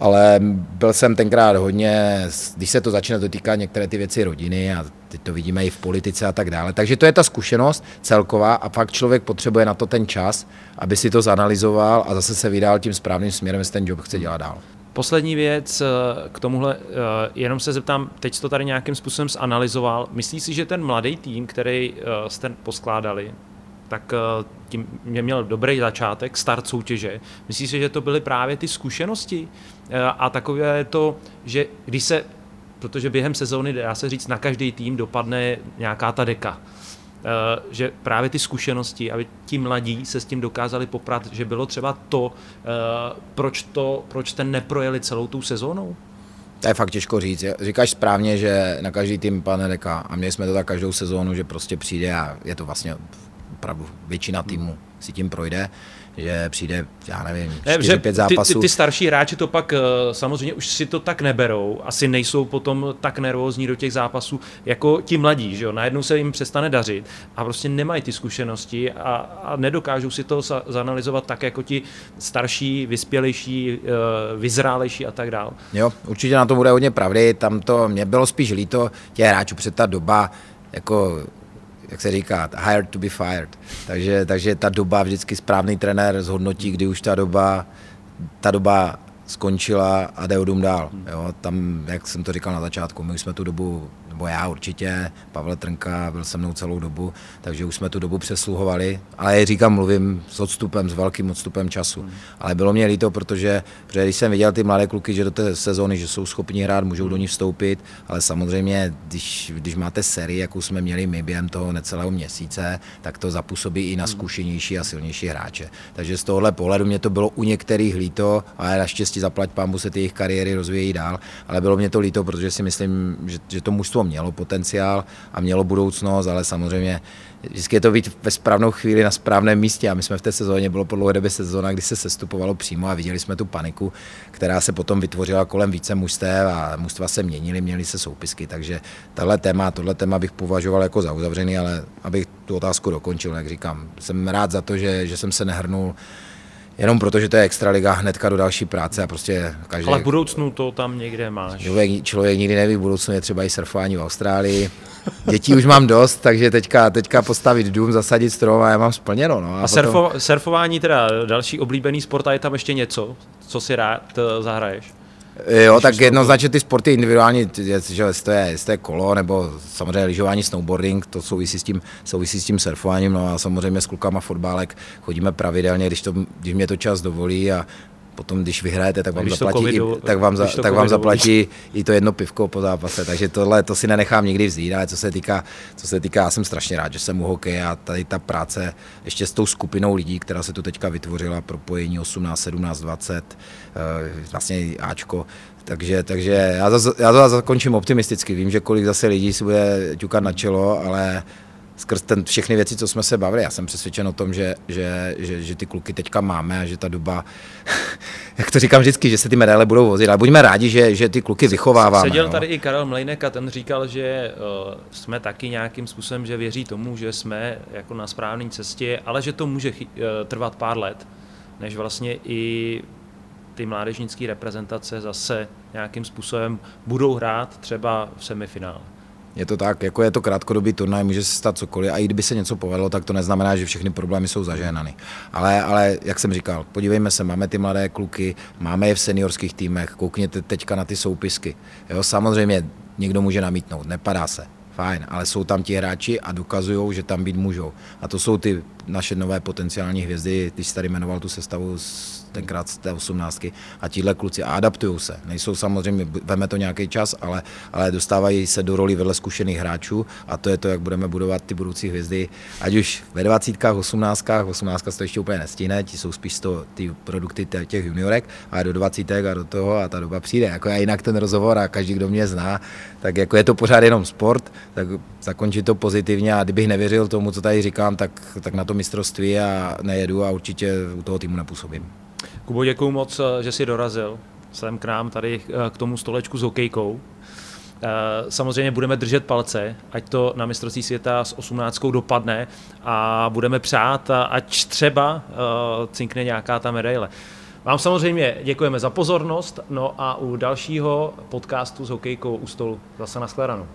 ale byl jsem tenkrát hodně, když se to začne dotýkat některé ty věci rodiny a teď to vidíme i v politice a tak dále. Takže to je ta zkušenost celková a fakt člověk potřebuje na to ten čas, aby si to zanalizoval a zase se vydal tím správným směrem, jestli ten job chce dělat dál. Poslední věc eh, k tomuhle, eh, jenom se zeptám, teď to tady nějakým způsobem zanalizoval. Myslíš si, že ten mladý tým, který eh, jste poskládali, tak eh, tím mě měl dobrý začátek, start soutěže. Myslíš si, že to byly právě ty zkušenosti eh, a takové to, že když se, protože během sezóny, dá se říct, na každý tým dopadne nějaká ta deka, eh, že právě ty zkušenosti, aby ti mladí se s tím dokázali poprat, že bylo třeba to, proč, to, proč ten neprojeli celou tou sezónou? To je fakt těžko říct. Říkáš správně, že na každý tým pane deka a měli jsme to tak každou sezónu, že prostě přijde a je to vlastně opravdu většina týmu si tím projde, že přijde, já nevím, 4-5 zápasů. Ty, ty, ty starší hráči to pak eh, samozřejmě už si to tak neberou, asi nejsou potom tak nervózní do těch zápasů, jako ti mladí, že jo, najednou se jim přestane dařit a prostě nemají ty zkušenosti a, a nedokážou si to zanalizovat tak, jako ti starší, vyspělejší, eh, vyzrálejší a tak dále. Jo, určitě na to bude hodně pravdy, tam to, mě bylo spíš líto těch hráčů před ta doba, jako jak se říká, hired to be fired. Takže, takže ta doba vždycky správný trenér zhodnotí, kdy už ta doba, ta doba skončila a jde o dům dál. Jo? Tam, jak jsem to říkal na začátku, my už jsme tu dobu nebo já určitě, Pavel Trnka byl se mnou celou dobu, takže už jsme tu dobu přesluhovali, ale říkám, mluvím s odstupem, s velkým odstupem času. Hmm. Ale bylo mě líto, protože, protože když jsem viděl ty mladé kluky, že do té sezóny, že jsou schopni hrát, můžou do ní vstoupit, ale samozřejmě, když, když máte sérii, jakou jsme měli my během toho necelého měsíce, tak to zapůsobí i na hmm. zkušenější a silnější hráče. Takže z tohohle pohledu mě to bylo u některých líto, ale naštěstí zaplať pámu se ty jejich kariéry rozvíjejí dál, ale bylo mě to líto, protože si myslím, že, že to mužstvo mělo potenciál a mělo budoucnost, ale samozřejmě vždycky je to být ve správnou chvíli na správném místě. A my jsme v té sezóně, bylo po dlouhé době sezóna, kdy se sestupovalo přímo a viděli jsme tu paniku, která se potom vytvořila kolem více mužstev a mužstva se měnily, měly se soupisky, takže tohle téma, tohle téma bych považoval jako za uzavřený, ale abych tu otázku dokončil, jak říkám, jsem rád za to, že, že jsem se nehrnul jenom proto, že to je extraliga hnedka do další práce a prostě každý... Ale v budoucnu to tam někde máš. Člověk, člověk nikdy neví, v budoucnu je třeba i surfování v Austrálii. Dětí už mám dost, takže teďka, teďka postavit dům, zasadit strom a já mám splněno. No. A, a potom... surfo, surfování teda další oblíbený sport a je tam ještě něco, co si rád eh, zahraješ? Jo, tak jednoznačně ty sporty individuální, že to je, to je kolo, nebo samozřejmě lyžování, snowboarding, to souvisí s tím, souvisí s tím surfováním, no a samozřejmě s klukama fotbálek chodíme pravidelně, když, to, když mě to čas dovolí a potom, když vyhrajete, tak vám když zaplatí, covidu, i, tak vám, za, tak vám zaplatí i to jedno pivko po zápase, takže tohle to si nenechám nikdy vzít, ale co se týká, co se týká, já jsem strašně rád, že jsem u hokeje a tady ta práce ještě s tou skupinou lidí, která se tu teďka vytvořila, propojení 18, 17, 20, vlastně Ačko, takže, takže já, zase, já to zakončím optimisticky. Vím, že kolik zase lidí si bude ťukat na čelo, ale skrz ten, všechny věci, co jsme se bavili, já jsem přesvědčen o tom, že, že, že, že ty kluky teďka máme a že ta doba, jak to říkám vždycky, že se ty medaile budou vozit, ale buďme rádi, že, že ty kluky vychováváme. Seděl no. tady i Karel Mlejnek a ten říkal, že uh, jsme taky nějakým způsobem, že věří tomu, že jsme jako na správné cestě, ale že to může chy- uh, trvat pár let, než vlastně i ty mládežnické reprezentace zase nějakým způsobem budou hrát třeba v semifinále. Je to tak, jako je to krátkodobý turnaj, může se stát cokoliv a i kdyby se něco povedlo, tak to neznamená, že všechny problémy jsou zažehnaný. Ale, ale jak jsem říkal, podívejme se, máme ty mladé kluky, máme je v seniorských týmech, koukněte teďka na ty soupisky. Jo, samozřejmě někdo může namítnout, nepadá se, fajn, ale jsou tam ti hráči a dokazují, že tam být můžou. A to jsou ty naše nové potenciální hvězdy, když jsi tady jmenoval tu sestavu z tenkrát z té osmnáctky a tihle kluci adaptují se. Nejsou samozřejmě, veme to nějaký čas, ale, ale dostávají se do roli vedle zkušených hráčů a to je to, jak budeme budovat ty budoucí hvězdy, ať už ve dvacítkách, osmnáctkách, osmnáctka to ještě úplně nestíne, ti jsou spíš to, ty produkty těch juniorek, a do dvacítek a do toho a ta doba přijde. Jako já jinak ten rozhovor a každý, kdo mě zná, tak jako je to pořád jenom sport, tak zakončit to pozitivně a kdybych nevěřil tomu, co tady říkám, tak, tak na to mistrovství a nejedu a určitě u toho týmu nepůsobím. Kubo, děkuji moc, eh, že jsi dorazil sem k nám tady eh, k tomu stolečku s hokejkou. Eh, samozřejmě budeme držet palce, ať to na mistrovství světa s 18 dopadne a budeme přát, ať třeba cinkne nějaká ta medaile. Vám samozřejmě děkujeme za pozornost, no a u dalšího podcastu s hokejkou u stolu zase na shledanou.